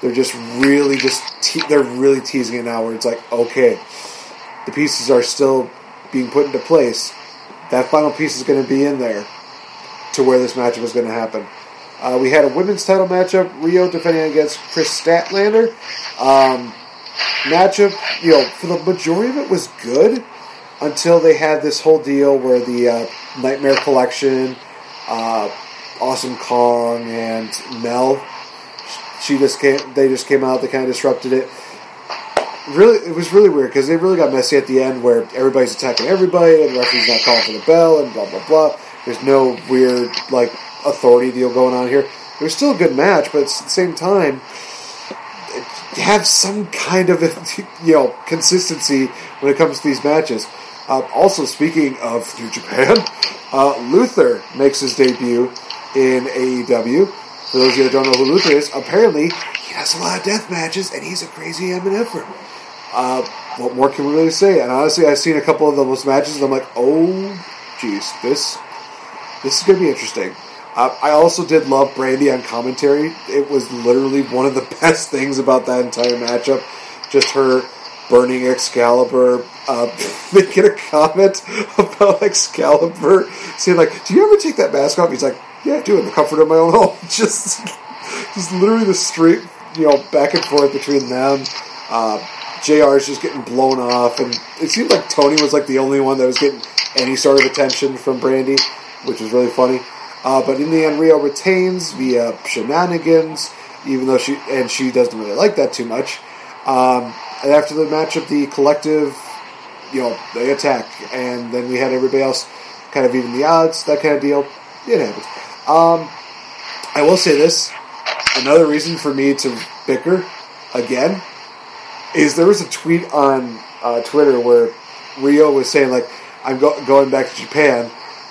They're just really just te- they're really teasing it now. Where it's like, okay, the pieces are still being put into place. That final piece is going to be in there to where this matchup was going to happen. Uh, we had a women's title matchup: Riho defending against Kris Statlander. Um, matchup, you know, for the majority of it was good until they had this whole deal where the uh, Nightmare Collection, uh, Awesome Kong, and Mel, she just came. They just came out. They kind of disrupted it. Really, it was really weird because they really got messy at the end where everybody's attacking everybody and the referee's not calling for the bell and blah blah blah. There's no weird like authority deal going on here. It was still a good match, but at the same time, have some kind of you know consistency when it comes to these matches. Uh, also, speaking of New Japan, uh, Luther makes his debut in AEW. For those of you that don't know who Luther is, apparently he has a lot of death matches, and he's a crazy MFer. Uh, what more can we really say? And honestly, I've seen a couple of those matches, and I'm like, oh, jeez, this this is going to be interesting. Uh, I also did love Brandi on commentary. It was literally one of the best things about that entire matchup. Just her burning Excalibur, uh, making a comment about Excalibur, saying like, "Do you ever take that mask off?" He's like, "Yeah, I do in the comfort of my own home." just, just literally the straight, you know, back and forth between them. Uh, Jr. is just getting blown off, and it seemed like Tony was like the only one that was getting any sort of attention from Brandi, which is really funny. Uh, but in the end, Riho retains via shenanigans, even though she and she doesn't really like that too much. Um, and after the matchup, the collective, you know, they attack, and then we had everybody else kind of even the odds, that kind of deal. It happens. Um, I will say this: another reason for me to bicker again is there was a tweet on uh, Twitter where Rio was saying like, "I'm go- going back to Japan,"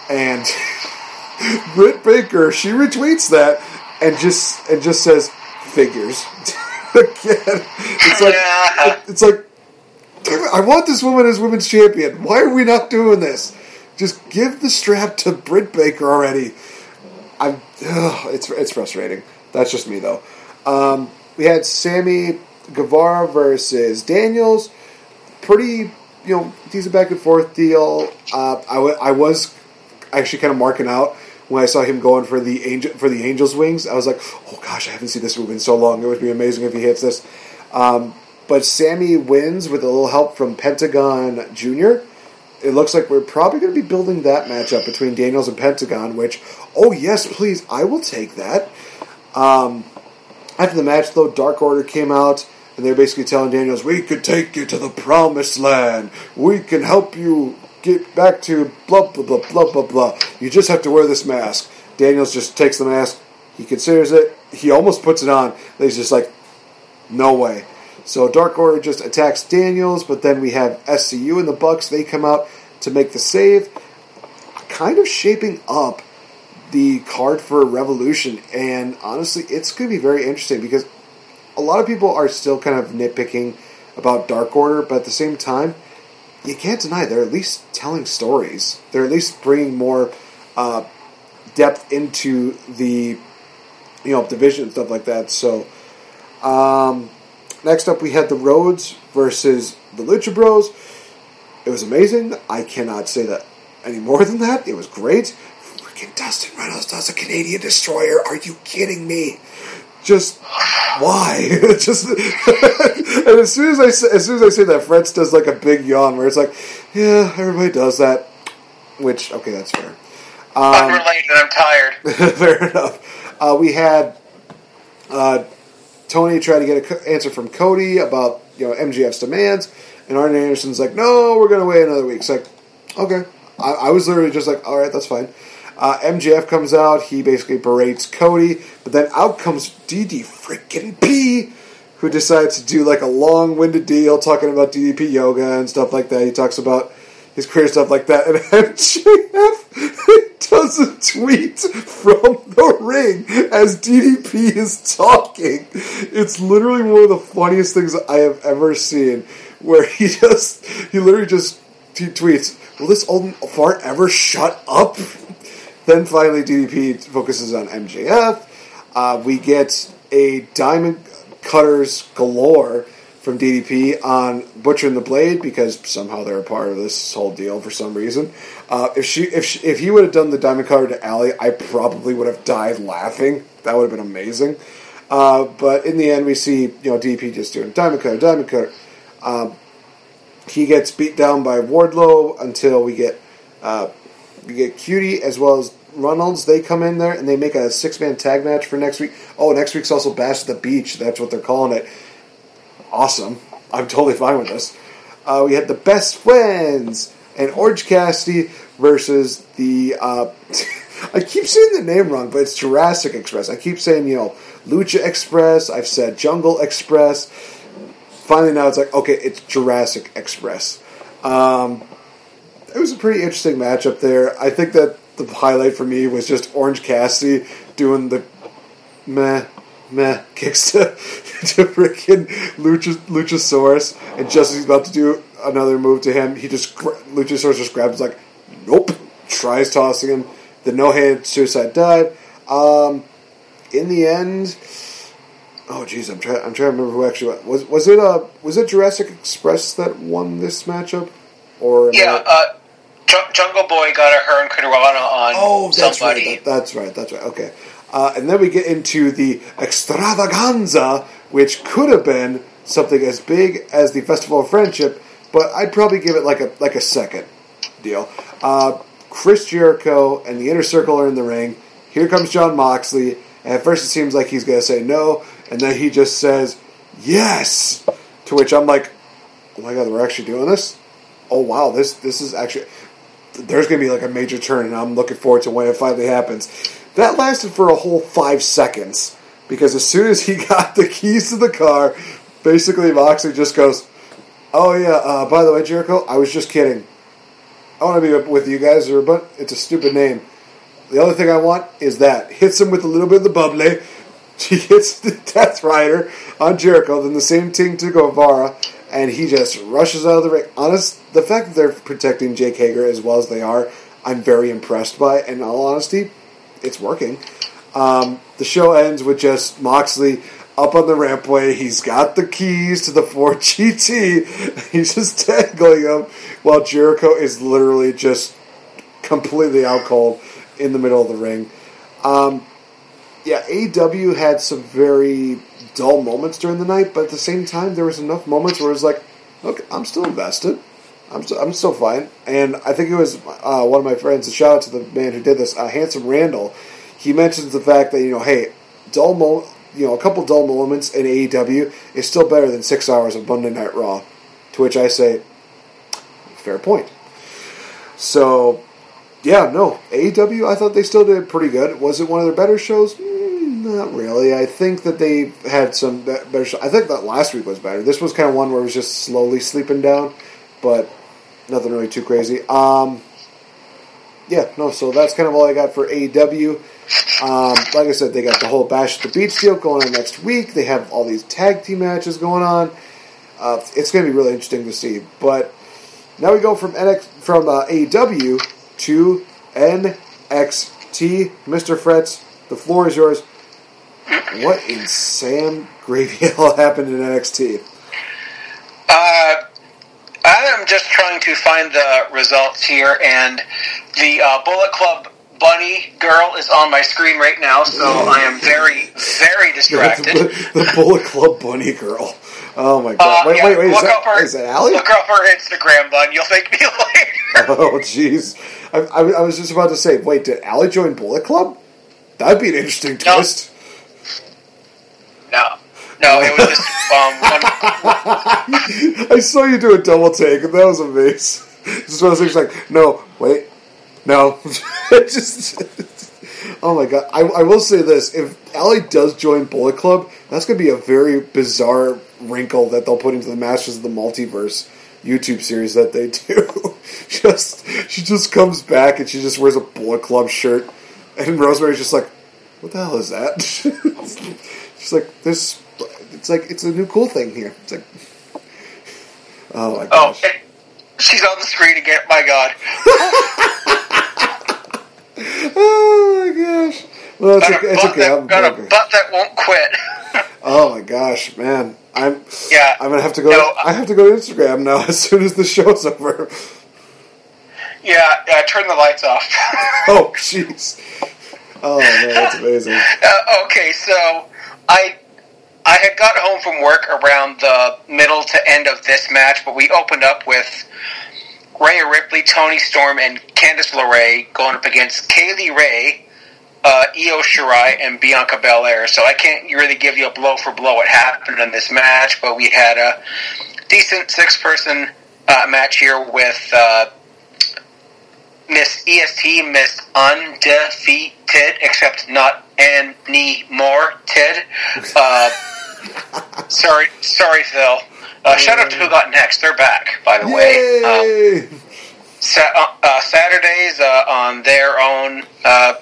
and Britt Baker she retweets that and just and just says figures again. It's like it's like I want this woman as women's champion. Why are we not doing this? Just give the strap to Britt Baker already. I'm. Ugh, it's it's frustrating. That's just me though. Um, we had Sammy Guevara versus Daniels. Pretty, you know, decent back and forth deal. Uh, I, w- I was actually kind of marking out when I saw him going for the angel for the Angels wings. I was like, oh gosh, I haven't seen this move in so long. It would be amazing if he hits this. Um, but Sammy wins with a little help from Pentagon Jr. It looks like we're probably going to be building that matchup between Daniels and Pentagon. Which, oh yes, please, I will take that. Um, after the match, though, Dark Order came out and they're basically telling Daniels, "We could take you to the promised land. We can help you get back to blah blah blah blah blah blah. You just have to wear this mask." Daniels just takes the mask. He considers it. He almost puts it on. He's just like, "No way." So Dark Order just attacks Daniels, but then we have SCU and the Bucks. They come out to make the save, kind of shaping up the card for Revolution. And honestly, it's going to be very interesting because a lot of people are still kind of nitpicking about Dark Order, but at the same time, you can't deny they're at least telling stories. They're at least bringing more uh, depth into the you know division and stuff like that. So um, next up, we had the Rhodes versus the Lucha Bros. It was amazing. I cannot say that any more than that. It was great. Freaking Dustin Reynolds does a Canadian destroyer. Are you kidding me? Just why? Just and as soon as I say, as soon as I say that, Fretz does like a big yawn where it's like, yeah, everybody does that. Which okay, that's fair. Um, Unrelated. I'm tired. fair enough. Uh, we had uh, Tony try to get an co- answer from Cody about you know MJF's demands, and Arn Anderson's like, no, we're gonna wait another week. It's like, okay. I, I was literally just like, all right, that's fine. Uh, MJF comes out. He basically berates Cody, but then out comes DD freaking P, who decides to do like a long-winded deal talking about DDP yoga and stuff like that. He talks about his career stuff like that, and MJF does a tweet from the ring as DDP is talking. It's literally one of the funniest things I have ever seen, where he just he literally just tweets, "Will this old fart ever shut up?" Then finally, DDP focuses on MJF. Uh, we get a diamond cutters galore from DDP on Butcher and the Blade because somehow they're a part of this whole deal for some reason. Uh, if she, if she, if he would have done the diamond cutter to Allie, I probably would have died laughing. That would have been amazing. Uh, but in the end, we see you know DDP just doing diamond cutter, diamond cutter. Um, he gets beat down by Wardlow until we get uh, we get QT as well as Reynolds. They come in there and they make a six man tag match for next week. Oh, next week's also Bash at the Beach. That's what they're calling it. Awesome. I'm totally fine with this. Uh, we had the best friends and Orange Cassidy versus the. Uh, I keep saying the name wrong, but it's Jurassic Express. I keep saying you know Lucha Express. I've said Jungle Express. Finally, now it's like okay, it's Jurassic Express. Um, it was a pretty interesting matchup there. I think that the highlight for me was just Orange Cassidy doing the meh meh kicks to, to freaking Lucha, Luchasaurus, and just as he's about to do another move to him, he just Luchasaurus just grabs like, nope, tries tossing him. The no hand suicide dive. Um, in the end, oh jeez, I'm trying. I'm trying to remember who actually was. Was it a was it Jurassic Express that won this matchup, or yeah? Uh, Jungle Boy got a hurricanrana on oh, that's somebody. Right. That, that's right. That's right. Okay. Uh, and then we get into the extravaganza, which could have been something as big as the Festival of Friendship, but I'd probably give it like a like a second deal. Uh, Chris Jericho and the Inner Circle are in the ring. Here comes Jon Moxley, and at first it seems like he's going to say no, and then he just says yes. To which I'm like, oh my god, we're actually doing this. Oh wow, this this is actually there's going to be like a major turn, and I'm looking forward to when it finally happens. That lasted for a whole five seconds because as soon as he got the keys to the car, basically Moxley just goes, "Oh yeah, uh, by the way, Jericho, I was just kidding. I want to be with you guys, but it's a stupid name. The only thing I want is that." Hits him with a little bit of the bubbly. He hits the Death Rider on Jericho, then the same thing to Guevara, and he just rushes out of the ring. Honest, the fact that they're protecting Jake Hager as well as they are, I'm very impressed by. And in all honesty, it's working. Um, the show ends with just Moxley up on the rampway. He's got the keys to the Ford GT. He's just tangling them while Jericho is literally just completely out cold in the middle of the ring. Um, yeah, AEW had some very dull moments during the night, but at the same time, there was enough moments where it was like, look, I'm still invested. I'm still, I'm still fine. And I think it was uh, one of my friends, a shout out to the man who did this, uh, Handsome Randall. He mentions the fact that, you know, hey, dull mo- you know, a couple dull moments in AEW is still better than six hours of Monday Night Raw. To which I say, fair point. So, yeah, no, AEW, I thought they still did pretty good. Was it one of their better shows? Not really. I think that they had some better. I think that last week was better. This was kind of one where it was just slowly sleeping down, but nothing really too crazy. Um, yeah, no. So that's kind of all I got for AEW. Um, like I said, they got the whole Bash at the Beach deal going on next week. They have all these tag team matches going on. Uh, it's going to be really interesting to see. But now we go from NX from uh, AEW to NXT. Mr. Fretz, the floor is yours. What in Sam gravy hell happened in NXT? Uh, I am just trying to find the results here, and the uh, Bullet Club bunny girl is on my screen right now, so I am very, very distracted. the, the Bullet Club bunny girl. Oh my god! Uh, wait, yeah, wait, wait! Is look that, up her, is that Allie? Look up her Instagram, bun. You'll thank me later. Oh, jeez. I, I, I was just about to say, wait, did Allie join Bullet Club? That'd be an interesting No. twist. No, no, it was just um, I saw you do a double take, and that was amazing. Just one of like, no, wait, no. Just, oh my god. I, I will say this if Allie does join Bullet Club, that's going to be a very bizarre wrinkle that they'll put into the Masters of the Multiverse YouTube series that they do. just She just comes back and she just wears a Bullet Club shirt, and Rosemary's just like, what the hell is that? She's like, this. It's like it's a new cool thing here. It's like, oh my oh, gosh. it, she's on the screen again. My God, Oh my gosh. Well, it's okay. It's okay. I'm that got a butt that won't quit. Oh my gosh, man. I'm. Yeah. I'm gonna have to go. No, I have to go to Instagram now as soon as the show's over. yeah, uh, turn the lights off. Oh jeez. Oh man, that's amazing. Uh, okay, so I I had got home from work around the middle to end of this match, but we opened up with Rhea Ripley, Toni Storm, and Candice LeRae going up against Kaylee Ray, uh, Io Shirai, and Bianca Belair. So I can't really give you a blow for blow what happened in this match, but we had a decent six person uh, match here with. Uh, Miss EST, Miss Undefeated, except not anymore. Tid. Uh, sorry, sorry, Phil. Uh, shout out to Who Got Next. They're back, by the way. Um, sa- uh, uh, Saturdays uh, on their own uh,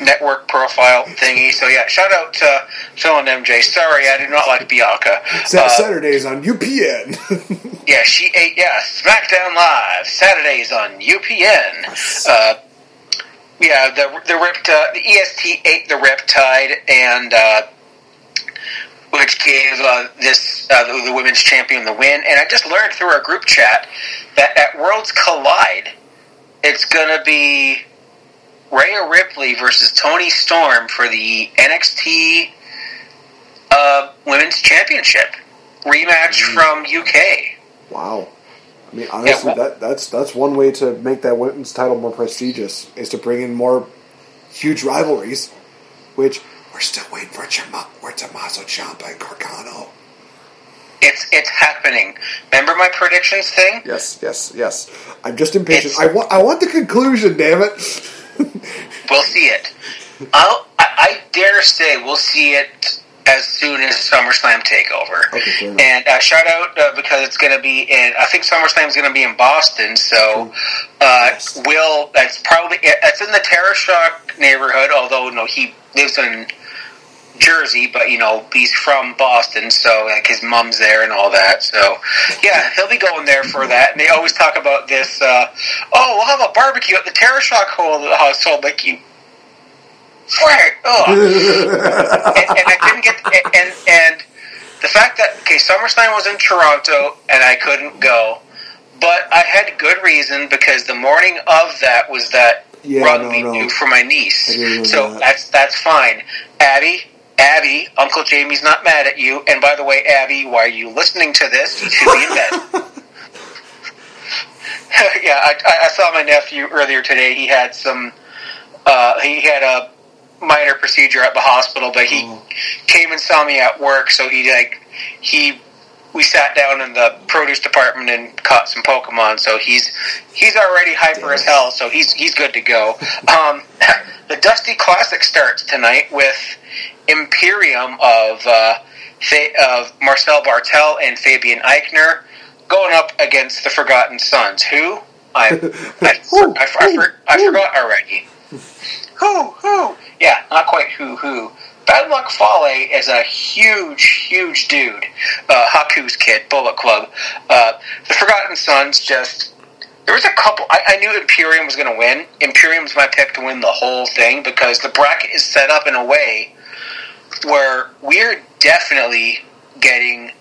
network profile thingy. So yeah, shout out to Phil and MJ. Sorry, I do not like Bianca. Sa- Saturdays on UPN. yeah, she ate. Yeah, SmackDown Live Saturdays on UPN. Yeah, the the ripped uh, the EST ate the Riptide and. Uh, which gave uh, this uh, the, the women's champion the win, and I just learned through our group chat that at Worlds Collide, it's gonna be Rhea Ripley versus Toni Storm for the NXT uh, Women's Championship rematch from UK. wow. I mean, honestly, Yeah, well- that that's that's one way to make that women's title more prestigious is to bring in more huge rivalries, which we're still waiting for. Chama- for Tommaso Ciampa and Gargano. It's it's happening. Remember my predictions thing? Yes, yes, yes. I'm just impatient. It's- I want I want the conclusion. Damn it. We'll see it. I'll, I, I dare say we'll see it as soon as SummerSlam Takeover. Okay, fair. And uh, shout out uh, because it's going to be in. I think SummerSlam is going to be in Boston, so uh, Yes. Will. That's probably it's in the Terra Shock neighborhood. Although no, he lives in Jersey, but you know he's from Boston, so like his mom's there and all that. So yeah, he'll be going there for that. And they always talk about this. Uh, oh, we'll have a barbecue at the Terra Shock household. Like you, frick, ugh. and, and I didn't get and, and and the fact that okay, SummerSlam was in Toronto and I couldn't go, but I had good reason because the morning of that was that Yeah, rugby no, no. for my niece. I do remember So that. that's that's fine. Abby, Abby, Uncle Jamie's not mad at you. And by the way, Abby, why are you listening to this? You should be in bed. yeah, I, I- I saw my nephew earlier today. He had some. Uh, he had a minor procedure at the hospital, but he Oh. came and saw me at work. So he like he we sat down in the produce department and caught some Pokemon. So he's he's already hyper as hell. So he's he's good to go. Um, the Dusty Classic starts tonight with Imperium of uh, Fa- of Marcel Barthel and Fabian Aichner going up against the Forgotten Sons. Who I I, I, I, I forgot already. Who, who? Yeah, not quite who, who. Bad Luck Fale is a huge, huge dude. Uh, Haku's kid, Bullet Club. Uh, the Forgotten Sons just. There was a couple. I, I knew Imperium was going to win. Imperium's my pick to win the whole thing because the bracket is set up in a way where we're definitely getting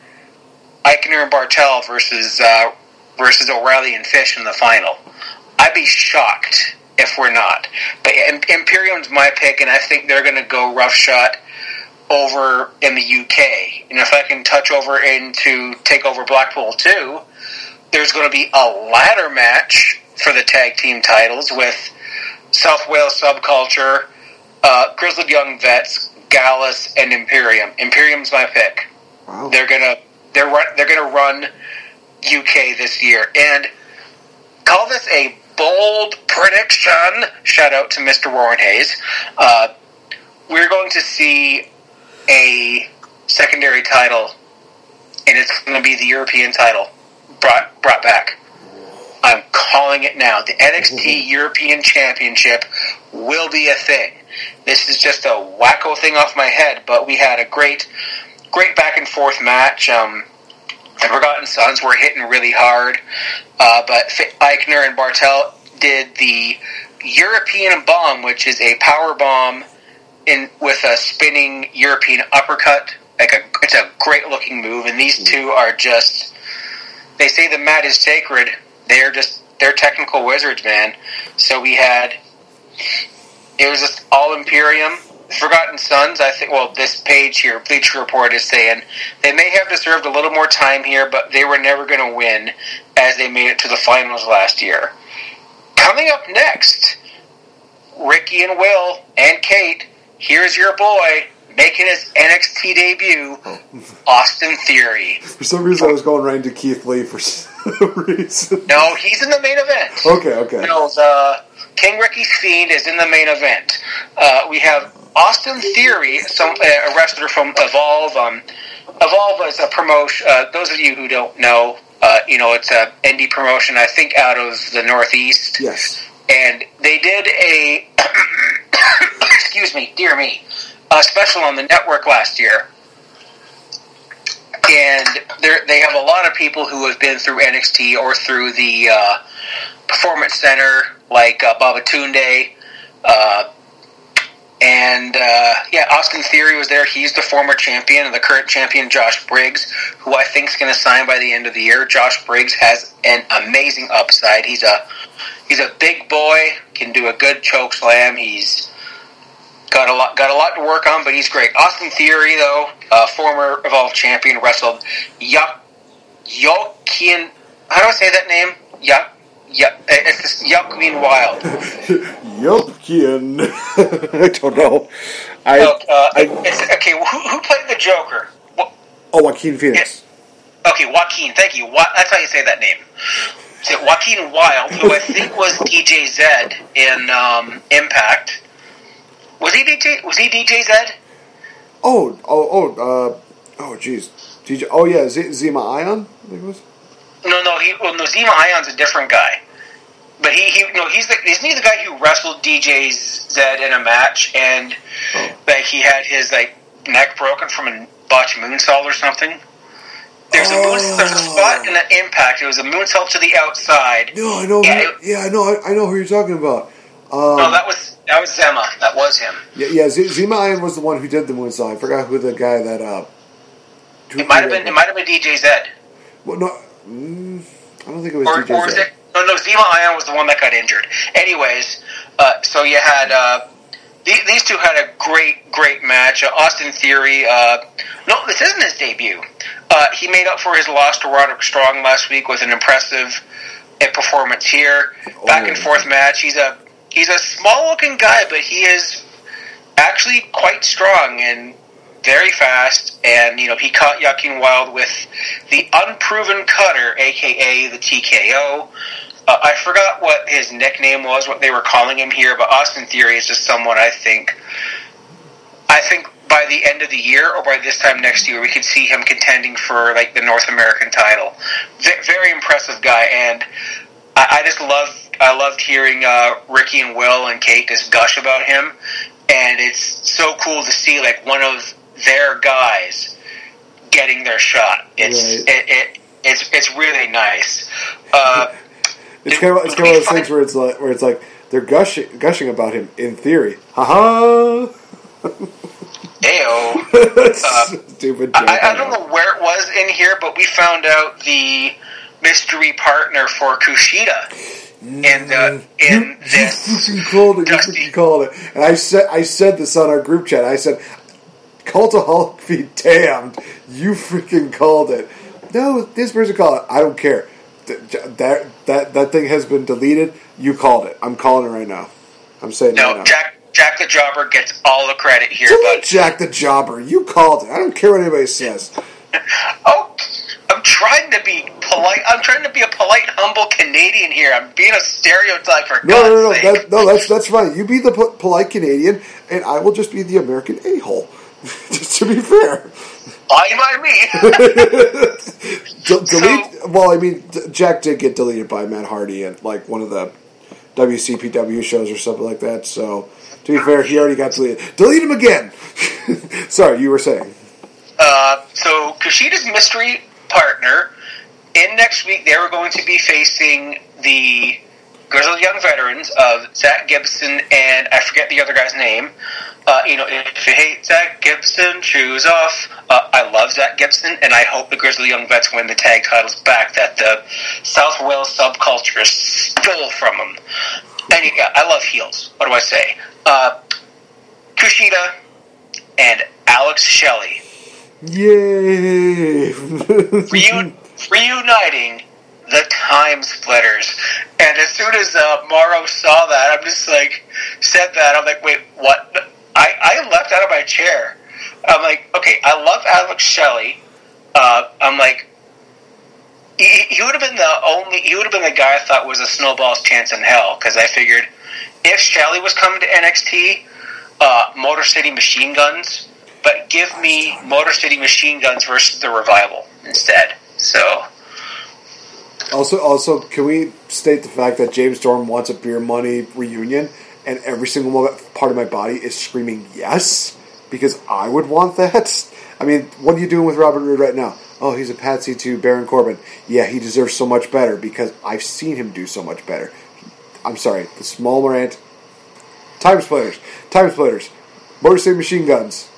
Aichner and Barthel versus uh, versus O'Reilly and Fish in the final. I'd be shocked if we're not. But Imperium's my pick, and I think they're going to go rough shot over in the UK. And if I can touch over into take over Blackpool too, there's going to be a ladder match for the tag team titles with South Wales Subculture, uh, Grizzled Young Vets, Gallus, and Imperium. Imperium's my pick. Wow. They're gonna they're run, they're gonna run UK this year, and call this a bold prediction. Shout out to Mr. Warren Hayes. Uh, we're going to see a secondary title, and it's going to be the European title brought brought back. I'm calling it now. The NXT European Championship will be a thing. This is just a wacko thing off my head, but we had a great, great back and forth match. Um, the Forgotten Sons were hitting really hard, uh, but Aichner and Barthel did the European Bomb, which is a power bomb in with a spinning European uppercut. Like a, it's a great looking move, and these two are just. They say the mat is sacred. They're just they're technical wizards, man. So we had it was just all Imperium. Forgotten Sons, I think, well, this page here, Bleacher Report is saying they may have deserved a little more time here, but they were never going to win as they made it to the finals last year. Coming up next, Ricky and Will and Kate, here's your boy making his NXT debut, Austin Theory. For some reason, I was going right into Keith Lee for some reason. No, he's in the main event. Okay, okay. No, the King Ricky's Fiend is in the main event. Uh, we have Austin Theory, some uh, a wrestler from Evolve. Um, Evolve is a promotion. Uh, those of you who don't know, uh, you know, it's a indie promotion. I think out of the Northeast. Yes. And they did a, excuse me, dear me, a special on the network last year. And they have a lot of people who have been through NXT or through the uh, Performance Center, like uh, Babatunde, uh, and uh, yeah, Austin Theory was there. He's the former champion and the current champion, Josh Briggs, who I think is going to sign by the end of the year. Josh Briggs has an amazing upside. He's a he's a big boy, can do a good choke slam. He's got a lot got a lot to work on, but he's great. Austin Theory, though, uh, former Evolve champion, wrestled Yak Yokian. How do I say that name? Yak. Yeah, it's Yuckin Wild. Yuckin. I don't know. I, uh, I okay. Who, who, played the Joker? Oh, Joaquin Phoenix. Yeah. Okay, Joaquin. Thank you. Wa- that's how you say that name. So Joaquin Wilde, who I think was DJ Zed in um, Impact. Was he DJ? Was he DJ Zed? Oh, oh, oh, uh, oh, jeez. DJ. Oh yeah, Z- Zema Ion. I think it was. No, no, he well, no, Zema Ion's a different guy. But he, he no, he's the isn't he the guy who wrestled DJ Zed in a match and oh. like he had his like neck broken from a botched moonsault or something? There's oh. a moon, there's a spot in the impact. It was a moonsault to the outside. No, I know. Yeah, who, yeah I know. I, I, know who you're talking about. Um, no, that was that was Zema. That was him. Yeah, yeah. Z- Zema Ion was the one who did the moonsault. I forgot who the guy that. Uh, it might have been. It might have been DJ Zed. Well, no. Mm, I don't think it was or, DJ or Zed. It, no, no, Zema Ion was the one that got injured. Anyways, uh, so you had uh, these, these, two had a great, great match. Uh, Austin Theory. Uh, no, this isn't his debut. Uh, he made up for his loss to Roderick Strong last week with an impressive uh, performance here. Back oh. and forth match. He's a he's a small looking guy, but he is actually quite strong and very fast, and you know he caught Yucking Wild with the unproven cutter, aka the TKO. Uh, I forgot what his nickname was, what they were calling him here, but Austin Theory is just someone I think. I think by the end of the year or by this time next year, we could see him contending for like the North American title. V- very impressive guy, and I, I just love I loved hearing uh, Ricky and Will and Kate just gush about him, and it's so cool to see like one of their guys getting their shot. It's Right. it, it it's it's really nice. Uh, It's kind of it's kind of one of those things where it's like where it's like they're gushing gushing about him in theory. Haha. Ayo. Stupid. joke, I, I don't know where it was in here, but we found out the mystery partner for Kushida in the in this. You called it. You freaking called it. And I said, I said this on our group chat. I said, "Cultaholic be damned! You freaking called it." No, this person called it. I don't care. That that that thing has been deleted. You called it. I'm calling it right now. I'm saying right No, now. Jack Jack the Jobber gets all the credit here, but Jack the Jobber. You called it. I don't care what anybody says. oh, I'm trying to be polite. I'm trying to be a polite, humble Canadian here. I'm being a stereotype for No, God's no, no, no. That, no, that's that's fine. You be the po- polite Canadian, and I will just be the American a hole. just to be fair. Fine by me. De- delete. well, I mean, Jack did get deleted by Matt Hardy at like one of the WCPW shows or something like that. So, to be fair, he already got deleted. Delete him again. Sorry, you were saying. Uh, so Kushida's mystery partner in next week they were going to be facing the Grizzled Young Veterans of Zack Gibson and I forget the other guy's name. Uh, you know, if you hate Zack Gibson, choose off. Uh, I love Zack Gibson, and I hope the Grizzly Young Vets win the tag titles back that the South Wales subculture stole from them. And yeah, I love heels. What do I say? Uh, Kushida and Alex Shelley Yay! Reu- reuniting the time splitters. And as soon as uh, Morrow saw that, I'm just like, said that, I'm like, wait, what? I, I left out of my chair. I'm like, okay, I love Alex Shelley. Uh, I'm like, he, he would have been the only, he would have been the guy I thought was a snowball's chance in hell, because I figured if Shelley was coming to NXT, uh, Motor City Machine Guns, but give me Motor City Machine Guns versus the Revival instead. So, Also, also, can we state the fact that James Storm wants a beer money reunion, and every single part of my body is screaming yes because I would want that. I mean, what are you doing with Robert Roode right now? Oh, he's a patsy to Baron Corbin. Yeah, he deserves so much better because I've seen him do so much better. I'm sorry, the small rant. Time splitters, time splitters, Motor City Machine Guns.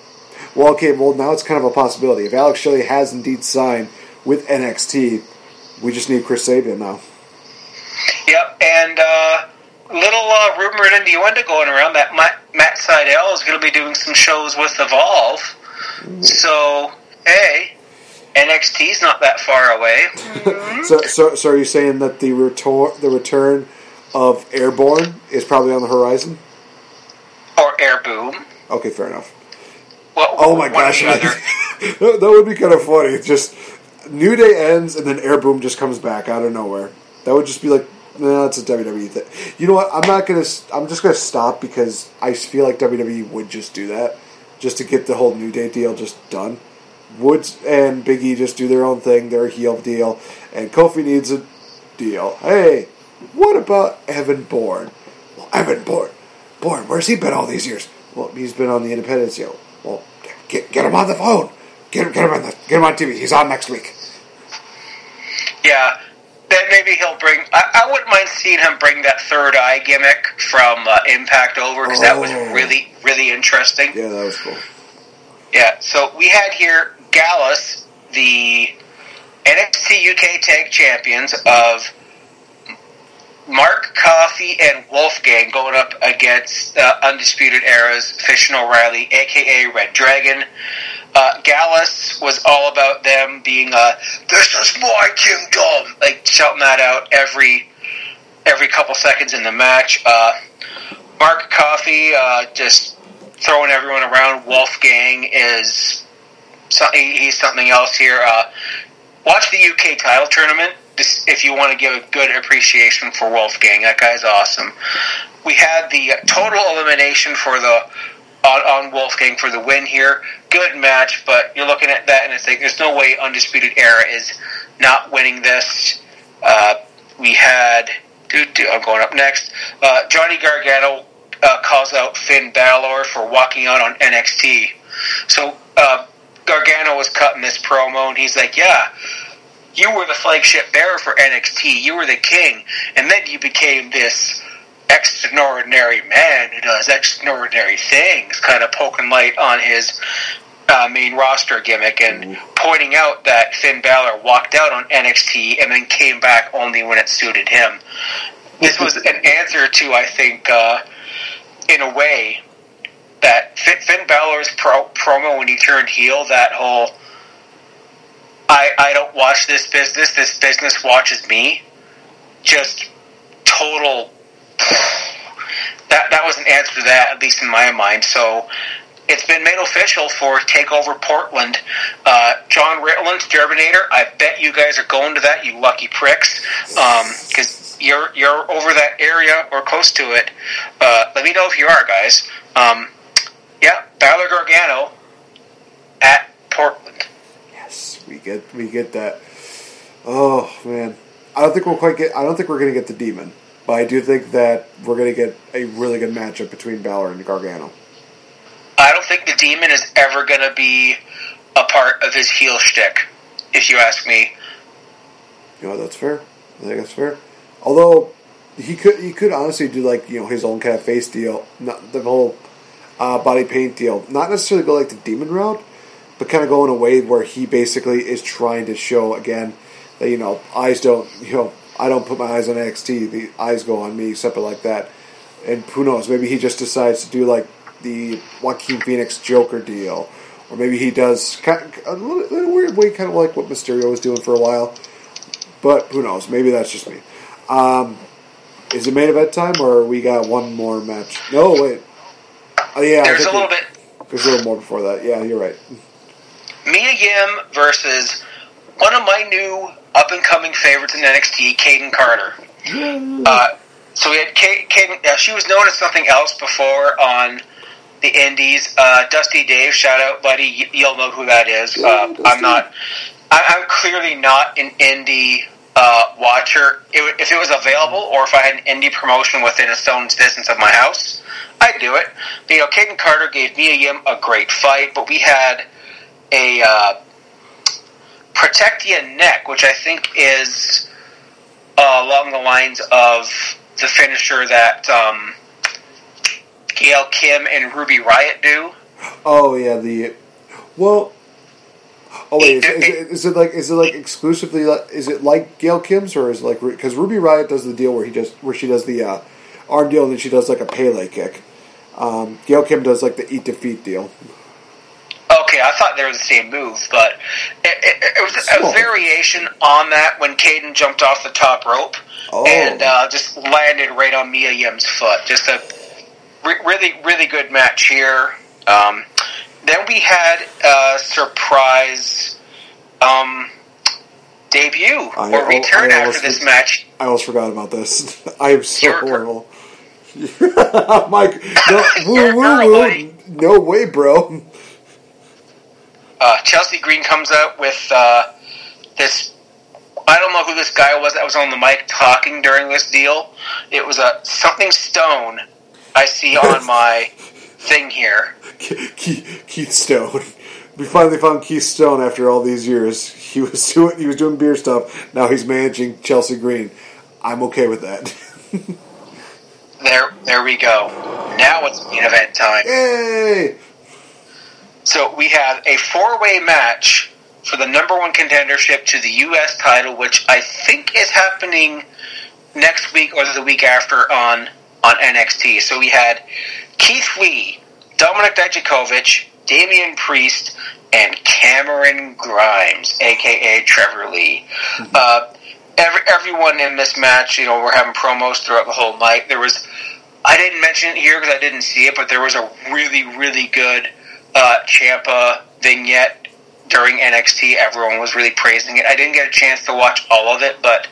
Well, okay, well now it's kind of a possibility. If Alex Shelley has indeed signed with NXT, we just need Chris Sabin now. yep. And uh, little uh, rumor and innuendo going around that Matt, Matt Sydal is going to be doing some shows with Evolve. So, hey, NXT's not that far away. So, so, so are you saying that the return, the return of Airborne is probably on the horizon? Or Air Boom. Okay, fair enough. Oh my gosh, that would be kind of funny. It's just New Day ends and then Air Boom just comes back out of nowhere. That would just be like, no, that's a WWE thing. You know what? I'm not gonna. I'm just gonna stop because I feel like WWE would just do that, just to get the whole New Day deal just done. Woods and Big E just do their own thing, their heel deal, and Kofi needs a deal. Hey, what about Evan Bourne? Well, Evan Bourne, Bourne, where's he been all these years? Well, he's been on the Independence deal. Get get him on the phone. Get him, get him on the, get him on TV. He's on next week. Yeah, then maybe he'll bring. I, I wouldn't mind seeing him bring that third eye gimmick from uh, Impact over because that was Oh. really, really interesting. Yeah, that was cool. Yeah, so we had here Gallus, the NXT UK Tag Champions of Mark Coffey and Wolfgang going up against uh, Undisputed Era's Fish and O'Reilly, aka Red Dragon. Uh, Gallus was all about them being uh, "This is my kingdom," like shouting that out every every couple seconds in the match. Uh, Mark Coffey uh, just throwing everyone around. Wolfgang is he's something else here. Watch the UK title tournament this, if you want to give a good appreciation for Wolfgang. That guy's awesome. We had the total elimination for the on, on Wolfgang for the win here. Good match, but you're looking at that and it's like there's no way Undisputed Era is not winning this. Uh, we had I'm going up next. Uh, Johnny Gargano uh, calls out Finn Balor for walking out on NXT. So uh, Gargano was cutting this promo, and he's like, "Yeah, you were the flagship bearer for NXT. You were the king, and then you became this." Extraordinary man who does extraordinary things, kind of poking light on his uh, main roster gimmick and pointing out that Finn Balor walked out on NXT and then came back only when it suited him. This was an answer to, I think, uh, in a way, that Finn, Finn Balor's pro, promo when he turned heel, that whole I, I don't watch this business, this business watches me, just total. That, that was an answer to that, at least in my mind. So it's been made official for Takeover Portland. Uh, John Ritland's Terminator. I bet you guys are going to that, you lucky pricks, because um, you're you're over that area or close to it. Uh, let me know if you are, guys. Um, yeah, Balor Gargano at. Yes, we get we get that. Oh man, I don't think we'll quite get. I don't think we're going to get the demon, but I do think that we're going to get a really good matchup between Balor and Gargano. I don't think the demon is ever going to be a part of his heel shtick, if you ask me. You know that's fair. I think that's fair. Although he could he could honestly do like you know his own kind of face deal, not the whole uh, body paint deal. Not necessarily go like the demon route, but kind of go in a way where he basically is trying to show again that you know eyes don't you know I don't put my eyes on NXT. The eyes go on me, something like that. And who knows? Maybe he just decides to do like the Joaquin Phoenix Joker deal, or maybe he does kind of, a little, weird way, kind of like what Mysterio was doing for a while. But who knows? Maybe that's just me. Um, is it main event time, or we got one more match? No, wait. Oh yeah, there's a little we, bit. There's a little more before that. Yeah, you're right. Mia Yim versus one of my new up and coming favorites in NXT, Kayden Carter. Uh, so we had Kayden. Uh, she was known as something else before on the Indies. Uh, Dusty Dave, shout out, buddy. You'll know who that is. Uh, I'm not. I, am clearly not an indie uh, watcher. It, if it was available, or if I had an indie promotion within a stone's distance of my house, I'd do it. But, you know, Kayden Carter gave Mia Yim a great fight, but we had a uh, Protectia neck, which I think is uh, along the lines of the finisher that um, Gail Kim and Ruby Riott do. Oh yeah, the well. Oh wait, is, is, it, is it like is it like exclusively? Is it like Gail Kim's or is it like because Ruby Riott does the deal where he just where she does the uh, arm deal and then she does like a Pele kick. Um, Gail Kim does like the eat defeat deal. Okay, I thought they were the same move, but it, it, it was a variation on that when Kayden jumped off the top rope oh. and uh, just landed right on Mia Yim's foot. Just a re- really, really good match here. Um, then we had a surprise um, debut I, or return I after this match. I almost forgot about this. I am so You're horrible. Mike, no, woo, woo, woo. no way, bro. Uh, Chelsea Green comes out with uh, this. I don't know who this guy was that was on the mic talking during this deal. It was a something Stone. I see on my thing here. Keith, Keith Stone. We finally found Keith Stone after all these years. He was doing he was doing beer stuff. Now he's managing Chelsea Green. I'm okay with that. there, there we go. Now it's main event time. Yay! So we have a four-way match for the number one contendership to the U.S. title, which I think is happening next week or the week after on on NXT. So we had Keith Lee, Dominik Dijakovic, Damian Priest, and Cameron Grimes, aka Trevor Lee. Mm-hmm. Uh, every, everyone in this match, you know, we're having promos throughout the whole night. There was, I didn't mention it here because I didn't see it, but there was a really, really good uh, Ciampa vignette during NXT. Everyone was really praising it. I didn't get a chance to watch all of it, but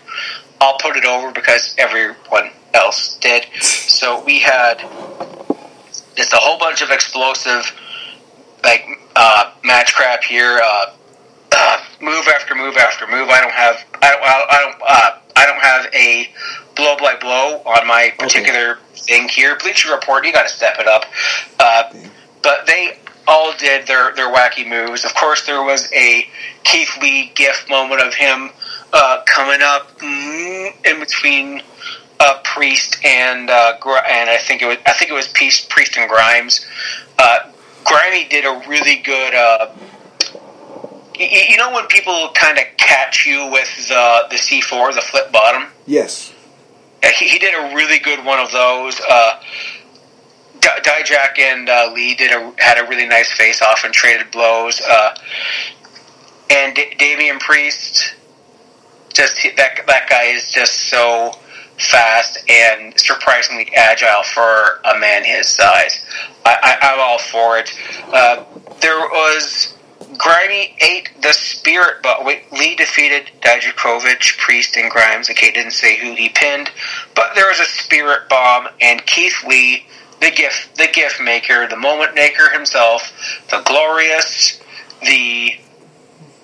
I'll put it over because everyone else did. So we had just a whole bunch of explosive, like uh, match crap here. Uh, uh, move after move after move. I don't have. I don't. I don't. Uh, I don't have a blow by blow on my particular okay. thing here. Bleacher Report, you got to step it up. Uh, but they all did their their wacky moves. Of course, there was a Keith Lee GIF moment of him uh, coming up mm, in between uh, Priest and uh, and I think it was I think it was Priest, Priest and Grimes. Uh, Grimy did a really good. Uh, you know when people kind of catch you with the the C four, the flip bottom. Yes. He, he did a really good one of those. Uh, Dijak and uh, Lee did a, had a really nice face off and traded blows. Uh, and D- Damian Priest, just that that guy is just so fast and surprisingly agile for a man his size. I, am all for it. Uh, there was Grimy ate the spirit, but Lee defeated Dijakovic, Priest, and Grimes. Okay, didn't say who he pinned, but there was a spirit bomb, and Keith Lee, the gift, the gift maker, the moment maker himself, the glorious, the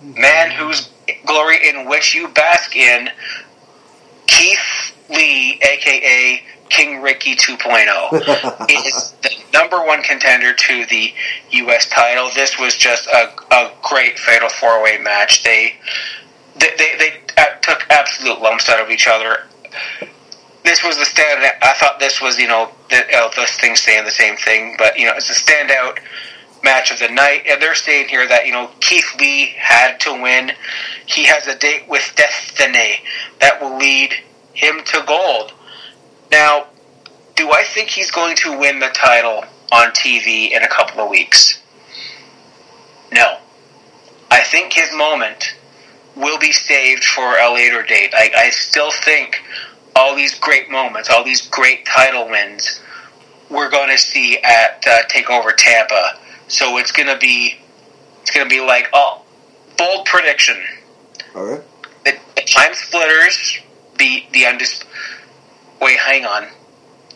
man whose glory in which you bask in, Keith Lee, aka King Ricky 2.0, is the number one contender to the U.S. title. This was just a, a great fatal four way match. They they, they, they uh, took absolute lumps out of each other. This was the stand. I thought this was you know the, uh, this thing saying the same thing, but you know it's a standout match of the night. And they're saying here that, you know, Keith Lee had to win. He has a date with Destiny that will lead him to gold. Now, do I think he's going to win the title on TV in a couple of weeks? No. I think his moment will be saved for a later date. I, I still think all these great moments, all these great title wins, we're going to see at uh, Takeover Tampa so it's gonna be it's gonna be like oh bold prediction. Okay. The, the time splitters beat the undis. Wait, hang on.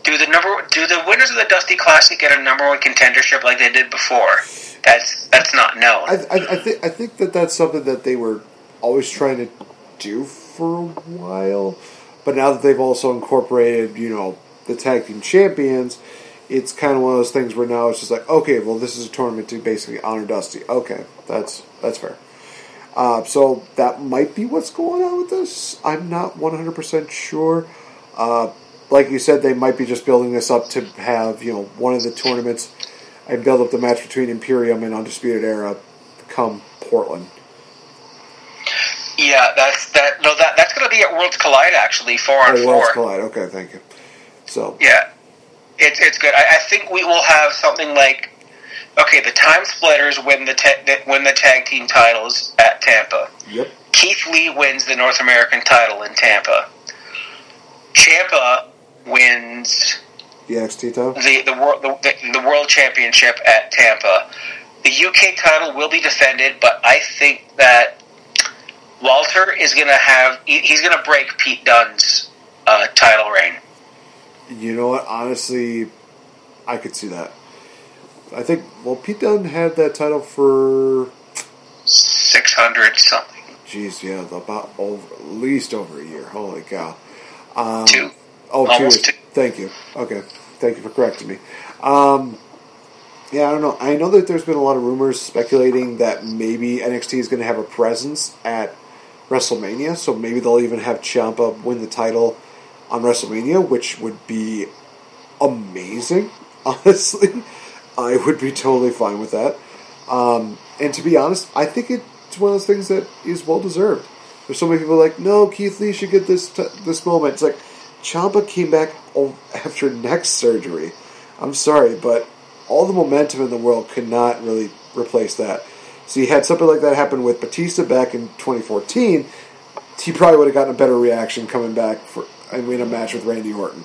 Do the number do the winners of the Dusty Classic get a number one contendership like they did before? That's that's not known. I, I, I think I think that that's something that they were always trying to do for a while, but now that they've also incorporated, you know, the tag team champions, it's kind of one of those things where now it's just like, okay, well, this is a tournament to basically honor Dusty. Okay, that's that's fair. Uh, so that might be what's going on with this. I'm not 100% sure. Uh, like you said, they might be just building this up to have you know one of the tournaments and build up the match between Imperium and Undisputed Era come Portland. Yeah, that's that. No, that that's going to be at Worlds Collide actually, four on oh, four. Worlds Collide. Okay, thank you. So yeah, it's it's good. I, I, think we will have something like okay, the time splitters win the te- win the tag team titles at Tampa. Yep. Keith Lee wins the North American title in Tampa. Ciampa wins the NXT title, the the world the, the, the world championship at Tampa. The UK title will be defended, but I think that Walter is going to have he's going to break Pete Dunne's uh, title reign. You know what? Honestly, I could see that. I think well, Pete Dunne had that title for six hundred something. Jeez, yeah, about over at least over a year. Holy cow! Um, two. Oh, two years. Two. Thank you. Okay, thank you for correcting me. Um, yeah, I don't know. I know that there's been a lot of rumors speculating that maybe NXT is going to have a presence at WrestleMania, so maybe they'll even have Ciampa win the title on WrestleMania, which would be amazing. Honestly, I would be totally fine with that. Um, and to be honest, I think it's one of those things that is well deserved. There's so many people like, no, Keith Lee should get this t- this moment. It's like Ciampa came back after neck surgery. I'm sorry, but all the momentum in the world could not really replace that. So you had something like that happen with Batista back in 2014. He probably would have gotten a better reaction coming back for and win a match with Randy Orton.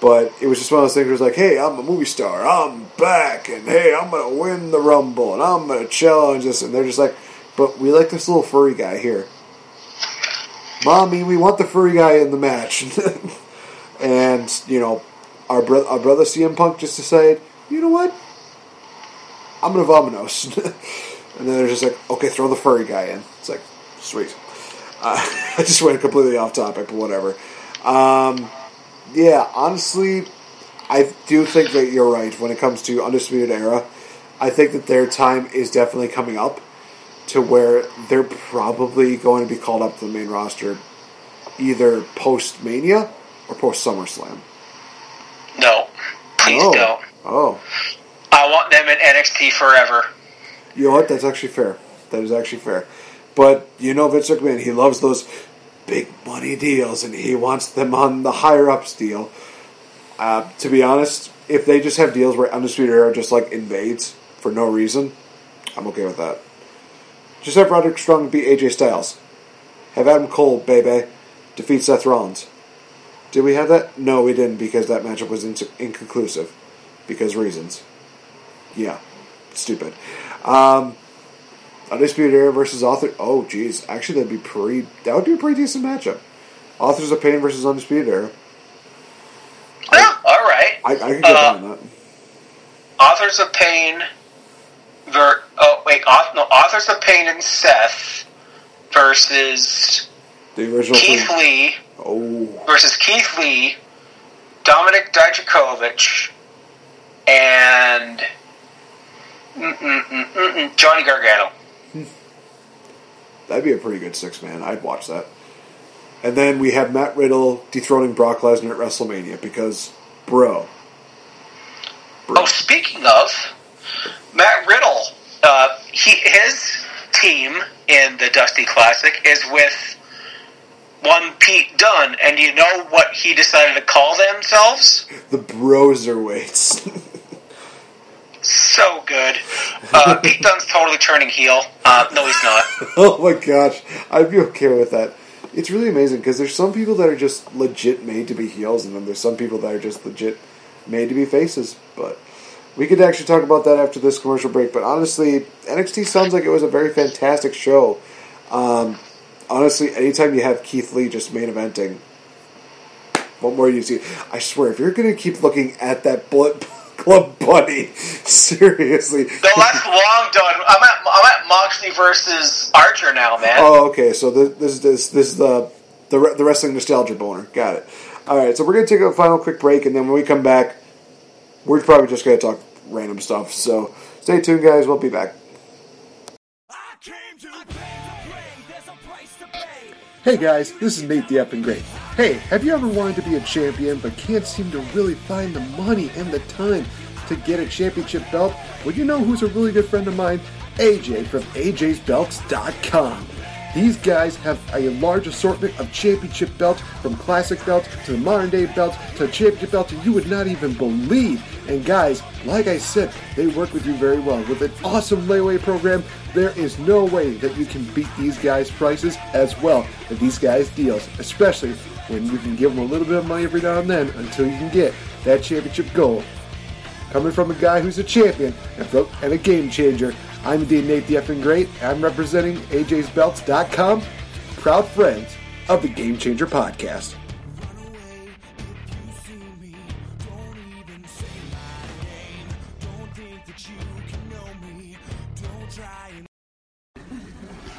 But it was just one of those things where it's like, hey, I'm a movie star, I'm back, and hey, I'm gonna win the Rumble, and I'm gonna challenge this, and they're just like, but we like this little furry guy here. Mommy, we want the furry guy in the match. and, you know, our, our brother CM Punk just decided, you know what? I'm gonna Vamanos. and then they're just like, okay, throw the furry guy in. It's like, sweet. Uh, I just went completely off topic, but whatever. Um, yeah, honestly, I do think that you're right when it comes to Undisputed Era. I think that their time is definitely coming up to where they're probably going to be called up to the main roster either post Mania or post SummerSlam. No, please oh. don't. Oh. I want them in NXT forever. You know what? That's actually fair. That is actually fair. But you know Vince McMahon, he loves those big money deals and he wants them on the higher ups deal. Uh, to be honest, if they just have deals where Undisputed Era just like invades for no reason, I'm okay with that. Just have Roderick Strong beat AJ Styles. Have Adam Cole, baby, defeat Seth Rollins. Did we have that? No, we didn't because that matchup was in- inconclusive. Because reasons. Yeah. Stupid. Um, Undisputed Era versus Author. Oh, jeez. Actually, that'd be pretty. That would be a pretty decent matchup. Authors of Pain versus Undisputed Era. Yeah, all right. I, I could get Uh, behind that. Authors of Pain. Ver- oh wait, auth- no. Authors of Pain and Seth versus The original. Keith thing. Lee Oh, versus Keith Lee, Dominik Dijakovic, and mm-mm-mm-mm-mm, Johnny Gargano. that'd be a pretty good six man. I'd watch that. And then we have Matt Riddle dethroning Brock Lesnar at WrestleMania because, bro, Oh, speaking of Matt Riddle, uh, he his team in the Dusty Classic is with one Pete Dunne, and you know what he decided to call themselves? the Broserweights. So good. Uh, Pete Dunne's totally turning heel. Uh, no, he's not. oh my gosh, I'd be okay with that. It's really amazing because there's some people that are just legit made to be heels, and then there's some people that are just legit made to be faces. But we could actually talk about that after this commercial break. But honestly, NXT sounds like it was a very fantastic show. Um, honestly, anytime you have Keith Lee just main eventing, what more do you see? I swear, if you're going to keep looking at that Bullet Club Bunny, seriously. No, that's long done. I'm at I'm at Moxley versus Archer now, man. Oh, okay. So this this this, this is the the re- the wrestling nostalgia boner. Got it. All right. So we're gonna take a final quick break, and then when we come back, we're probably just gonna talk random stuff. So stay tuned, guys. We'll be back. Hey guys, this is Nate the Effing Great. Hey, have you ever wanted to be a champion but can't seem to really find the money and the time to get a championship belt? Well, you know who's a really good friend of mine? AJ from AJ'sBelts.com. These guys have a large assortment of championship belts, from classic belts to modern day belts to championship belts that you would not even believe. And guys, like I said, they work with you very well. With an awesome layaway program, there is no way that you can beat these guys' prices as well as these guys' deals, especially when you can give them a little bit of money every now and then until you can get that championship goal. Coming from a guy who's a champion and a game changer, I'm indeed Nate the Effing Great. I'm representing AJ'sBelts.com, proud friends of the Game Changer Podcast.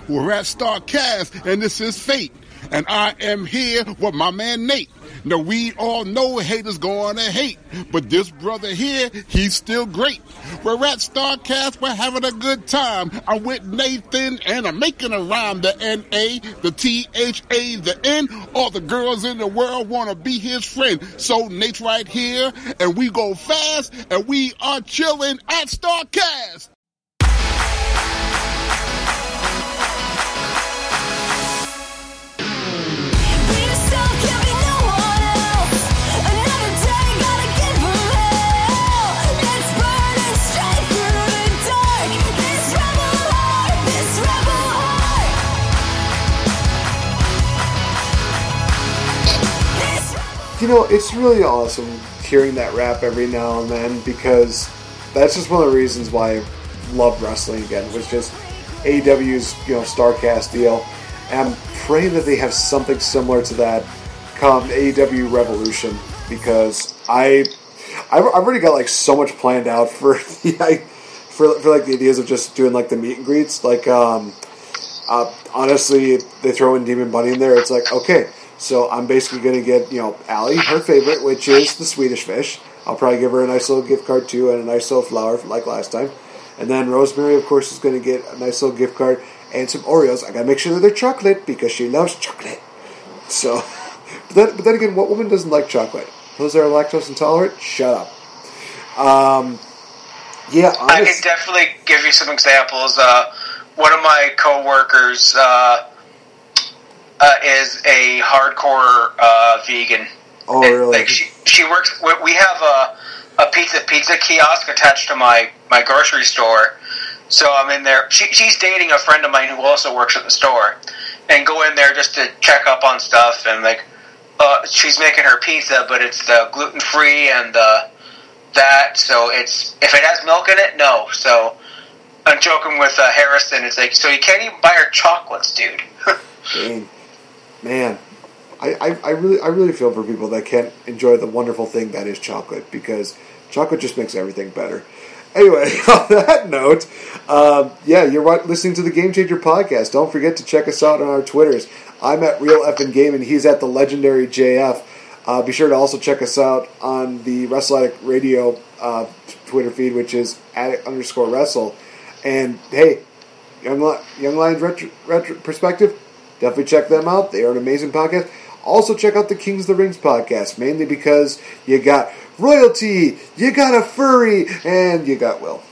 We're at Starcast, and this is Fate. And I am here with my man Nate. Now, we all know haters to hate, but this brother here, he's still great. We're at Starcast, we're having a good time. I'm with Nathan, and I'm making a rhyme. The N-A, the T-H-A, the N. All the girls in the world want to be his friend. So Nate's right here, and we go fast, and we are chilling at Starcast. You know, it's really awesome hearing that rap every now and then because that's just one of the reasons why I love wrestling again. Was just AEW's you know Starcast deal, and I'm praying that they have something similar to that come AEW Revolution because I I've, I've already got like so much planned out for the for, for like the ideas of just doing like the meet and greets like um Uh, honestly, they throw in Demon Bunny in there. It's like okay, so I'm basically going to get you know Allie her favorite, which is the Swedish fish. I'll probably give her a nice little gift card too, and a nice little flower like last time. And then Rosemary, of course, is going to get a nice little gift card and some Oreos. I got to make sure that they're chocolate because she loves chocolate. So, but then, but then again, what woman doesn't like chocolate? Those that are lactose intolerant, shut up. Um, yeah, I can definitely give you some examples. Uh, one of my coworkers uh, uh, is a hardcore uh, vegan. Oh, really? Like she, she works. we- We have a, a pizza pizza kiosk attached to my my grocery store. So I'm in there. She, she's dating a friend of mine who also works at the store, and go in there just to check up on stuff. And like, uh, she's making her pizza, but it's the gluten free and the that. So it's if it has milk in it, no. So I'm joking with uh, Harrison. It's like, so you can't even buy her chocolates, dude. Man, I, I, I really I really feel for people that can't enjoy the wonderful thing that is chocolate because chocolate just makes everything better. Anyway, on that note, um, yeah, you're listening to the Game Changer podcast. Don't forget to check us out on our Twitters. I'm at Real Effin Game, and he's at the legendary JF. Uh, be sure to also check us out on the Wrestle Addict Radio uh, Twitter feed, which is addict underscore wrestle. And hey, Young Lions retro, retro perspective, definitely check them out. They are an amazing podcast. Also, check out the Kings of the Rings podcast, mainly because you got royalty, you got a furry, and you got Will.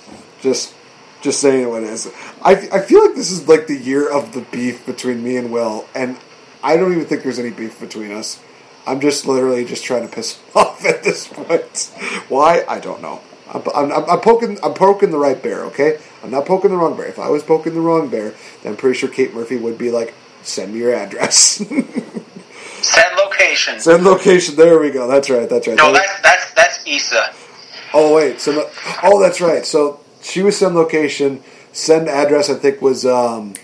Just, just saying what it is. I, I feel like this is like the year of the beef between me and Will, and I don't even think there's any beef between us. I'm just literally just trying to piss off at this point. Why? I don't know. I'm, I'm, I'm- I'm poking. I'm poking the right bear. Okay, I'm not poking the wrong bear. If I was poking the wrong bear, then I'm pretty sure Kate Murphy would be like, "Send me your address." Send location. Send location. There we go. That's right. That's right. No, that's that's that's Issa. oh wait. So oh, that's right. So she was send location. Send address. I think was um,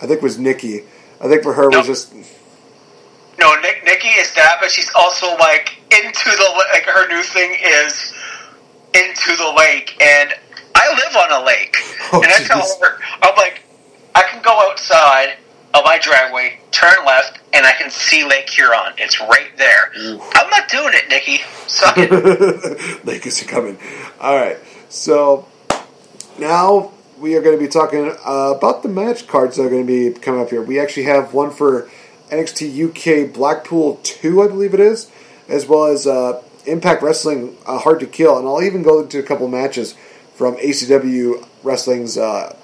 I think was Nikki. I think for her was just No, Nick, Nikki is that, but she's also like into the like her new thing is into the lake, and I live on a lake, Oh, and I tell her I'm like I can go outside of my driveway, turn left, and I can see Lake Huron. It's right there. I'm not doing it, Nikki. Suck it. Lake is coming. All right. So now we are going to be talking uh, about the match cards that are going to be coming up here. We actually have one for NXT UK Blackpool 2, I believe it is, as well as uh, Impact Wrestling uh, Hard to Kill. And I'll even go into a couple matches from ACW Wrestling's uh,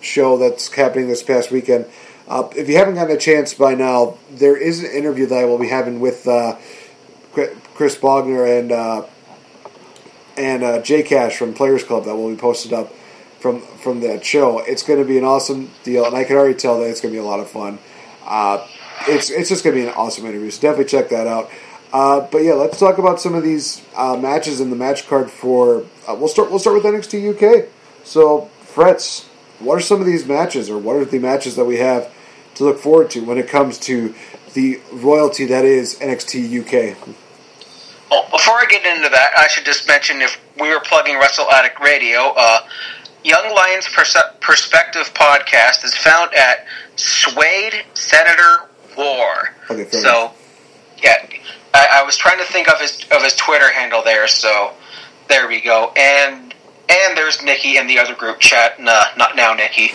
show that's happening this past weekend. Uh, if you haven't gotten a chance by now, there is an interview that I will be having with uh, Chris Bogner and uh, and uh, Jay Cash from Players Club that will be posted up from from that show. It's going to be an awesome deal, and I can already tell that it's going to be a lot of fun. Uh, it's it's just going to be an awesome interview. So definitely check that out. Uh, but yeah, let's talk about some of these matches in the match card for. We'll start. We'll start with NXT UK. So, Fretz, what are some of these matches, or what are the matches that we have to look forward to when it comes to the royalty that is NXT UK? Well, before I get into that, I should just mention if we were plugging Wrestle Addict Radio, uh, Young Lions Perse- Perspective podcast is found at Swade Senator War. Okay, So, yeah, I, I was trying to think of his of his Twitter handle there. So there we go. And and there's Nikki in the other group chat. Nah, not now, Nikki.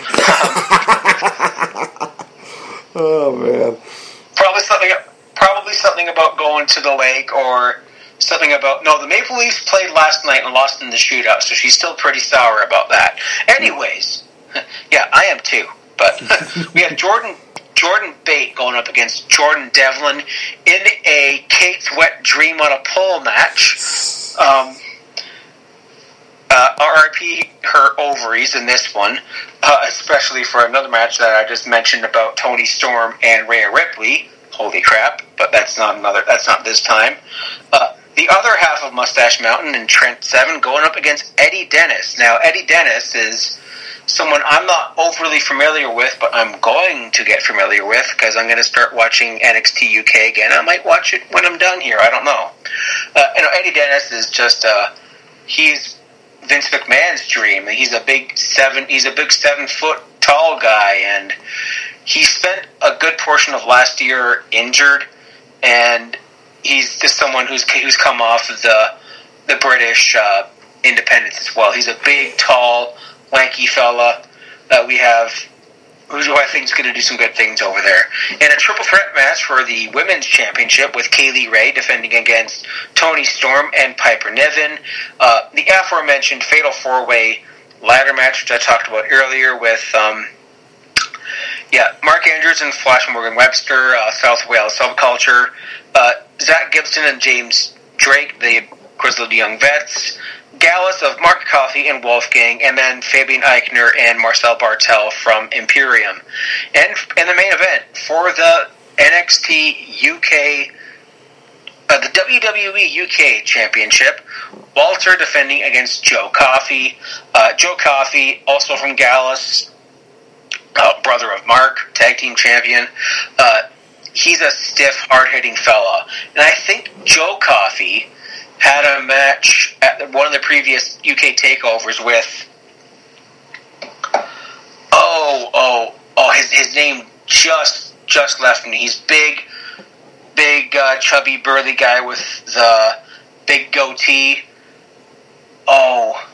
Oh man. probably something probably something about going to the lake or something about no the maple leafs played last night and lost in the shootout so she's still pretty sour about that anyways yeah i am too but we have jordan jordan bate going up against jordan devlin in a kate's wet dream on a pole match um, uh, RIP her ovaries in this one, uh, especially for another match that I just mentioned about Toni Storm and Rhea Ripley. Holy crap! But that's not another. That's not this time. Uh, the other half of Mustache Mountain and Trent Seven going up against Eddie Dennis. Now Eddie Dennis is someone I'm not overly familiar with, but I'm going to get familiar with because I'm going to start watching NXT UK again. I might watch it when I'm done here. I don't know. Uh, you know, Eddie Dennis is just uh, he's Vince McMahon's dream. He's a big seven. He's a big seven foot tall guy, and he spent a good portion of last year injured, and he's just someone who's who's come off of the the British uh, independence as well. He's a big, tall, lanky fella that we have who I think is going to do some good things over there. In a triple threat match for the women's championship with Kay Lee Ray defending against Toni Storm and Piper Niven. Uh, the aforementioned Fatal Four Way ladder match, which I talked about earlier with. Um, yeah, Mark Andrews and Flash Morgan Webster, uh, South Wales Subculture, uh, Zack Gibson and James Drake, the Grizzled Young Vets, Gallus of Mark Coffey and Wolfgang, and then Fabian Aichner and Marcel Barthel from Imperium. And in the main event for the NXT UK, uh, the WWE UK Championship, Walter defending against Joe Coffey. Uh, Joe Coffey, also from Gallus, uh, brother of Mark, tag team champion. Uh, he's a stiff, hard hitting fella. And I think Joe Coffey had a match at one of the previous UK takeovers with. Oh, oh, oh! His his name just just left me. He's big, big, uh, chubby, burly guy with the big goatee. Oh,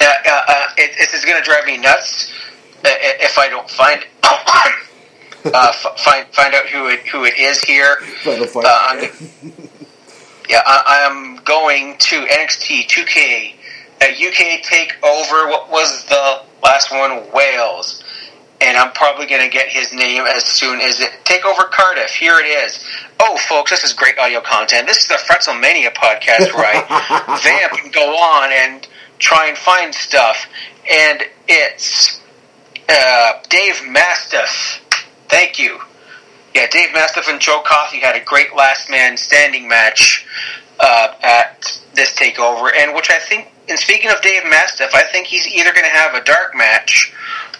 uh, uh, uh, it, this is going to drive me nuts if I don't find uh, find find out who it who it is here. Yeah, I, I am going to NXT 2K at UK Takeover. What was the last one? Wales. And I'm probably going to get his name as soon as it. Takeover Cardiff. Here it is. Oh, folks, this is great audio content. This is the Fretzelmania podcast where I vamp and go on and try and find stuff. And it's uh, Dave Mastiff. Thank you. Yeah, Dave Mastiff and Joe Coffey had a great last man standing match uh, at this takeover, and which I think, and speaking of Dave Mastiff, I think he's either going to have a dark match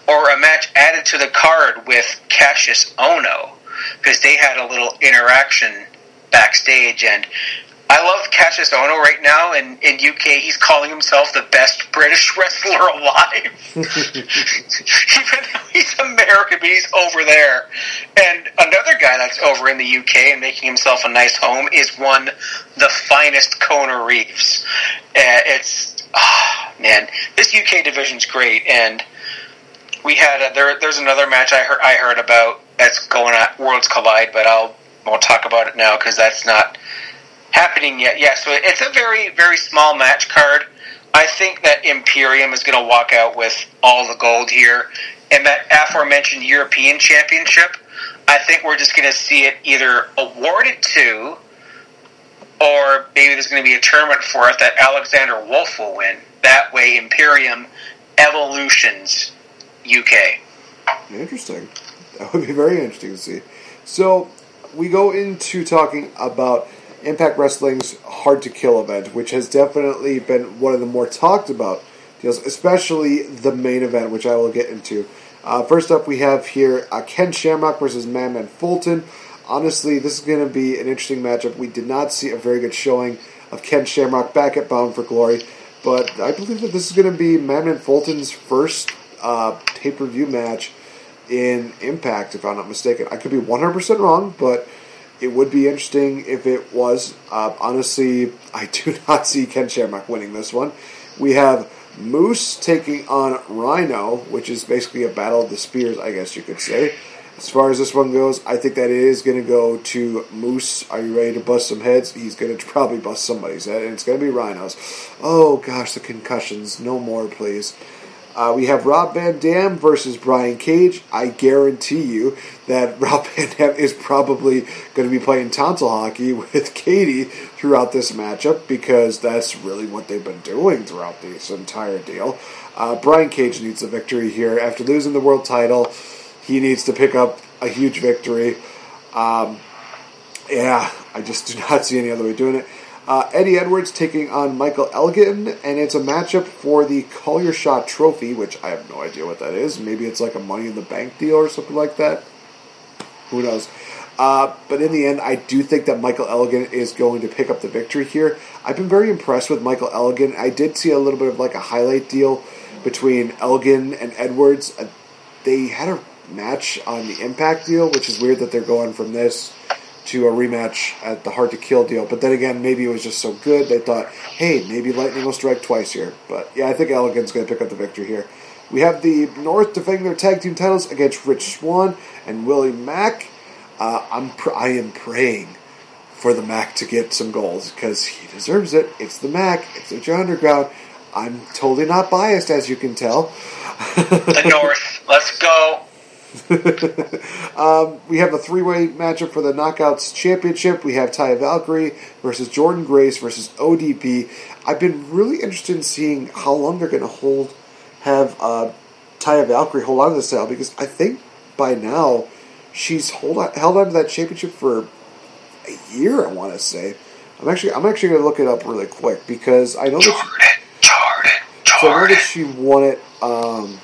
or a match added to the card with Kassius Ohno because they had a little interaction backstage, and I love Kassius Ohno right now in, in UK. He's calling himself the best British wrestler alive. Even he's American, but he's over there. And another guy that's over in the UK and making himself a nice home is one, the finest Kona Reeves. Uh, it's, oh, man, this UK division's great. And we had, a, there, there's another match I heard, I heard about that's going at Worlds Collide, but I'll, won't talk about it now because that's not happening yet. Yeah, so it's a very, very small match card. I think that Imperium is going to walk out with all the gold here. And that aforementioned European Championship, I think we're just going to see it either awarded to, or maybe there's going to be a tournament for it that Alexander Wolf will win. That way, Imperium evolutions UK. Interesting. That would be very interesting to see. So, we go into talking about Impact Wrestling's Hard to Kill event, which has definitely been one of the more talked about deals, especially the main event, which I will get into. Uh, first up, we have here uh, Ken Shamrock versus Madman Fulton. Honestly, this is going to be an interesting matchup. We did not see a very good showing of Ken Shamrock back at Bound for Glory, but I believe that this is going to be Madman Fulton's first uh, pay per view match in Impact, if I'm not mistaken. I could be 100% wrong, but it would be interesting if it was. Uh, honestly, I do not see Ken Shamrock winning this one. We have Moose taking on Rhino, which is basically a battle of the spears, I guess you could say. As far as this one goes, I think that it is going to go to Moose. Are you ready to bust some heads? He's going to probably bust somebody's head, and it's going to be Rhino's. Oh gosh, the concussions. No more, please. Uh, we have Rob Van Dam versus Brian Cage. I guarantee you that Rob Van Dam is probably going to be playing tonsil hockey with Katie throughout this matchup because that's really what they've been doing throughout this entire deal. Uh, Brian Cage needs a victory here. After losing the world title, he needs to pick up a huge victory. Um, yeah, I just do not see any other way doing it. Uh, Eddie Edwards taking on Michael Elgin, and it's a matchup for the Call Your Shot Trophy, which I have no idea what that is. Maybe it's like a Money in the Bank deal or something like that. Who knows? Uh, but in the end, I do think that Michael Elgin is going to pick up the victory here. I've been very impressed with Michael Elgin. I did see a little bit of like a highlight deal between Elgin and Edwards. Uh, they had a match on the Impact deal, which is weird that they're going from this to a rematch at the Hard to Kill deal. But then again, maybe it was just so good they thought, hey, maybe Lightning will strike twice here. But yeah, I think Elgin's going to pick up the victory here. We have the North defending their tag team titles against Rich Swann and Willie Mack. Uh, I'm pr- I am praying for the Mac to get some goals because he deserves it. It's the Mac. It's the Underground. I'm totally not biased, as you can tell. the North. Let's go. um, we have a three-way matchup for the Knockouts Championship. We have Taya Valkyrie versus Jordynne Grace versus ODB. I've been really interested in seeing how long they're going to hold, have uh, Taya Valkyrie hold on to the title because I think by now she's hold on, held on to that championship for a year. I want to say. I'm actually I'm actually going to look it up really quick because I know Jordan, that she, Jordan, Jordan. So I know that she won it. Um,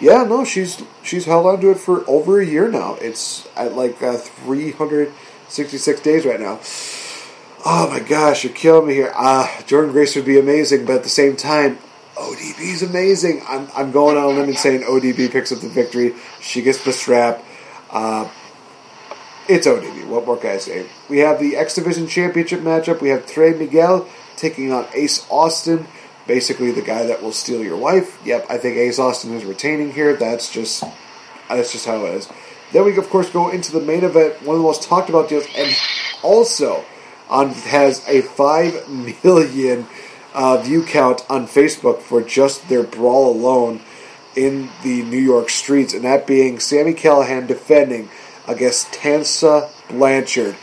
yeah, no, she's she's held on to it for over a year now. It's at like uh, 366 days right now. Oh my gosh, you're killing me here. Uh, Jordynne Grace would be amazing, but at the same time, ODB is amazing. I'm, I'm going on a limb and saying ODB picks up the victory. She gets the strap. Uh, it's ODB. What more can I say? We have the X Division Championship matchup. We have Trey Miguel taking on Ace Austin basically the guy that will steal your wife. Yep, I think Ace Austin is retaining here. That's just that's just how it is. Then we of course go into the main event, one of the most talked about deals, and also on has a five million uh, view count on Facebook for just their brawl alone in the New York streets, and that being Sami Callihan defending against Tessa Blanchard.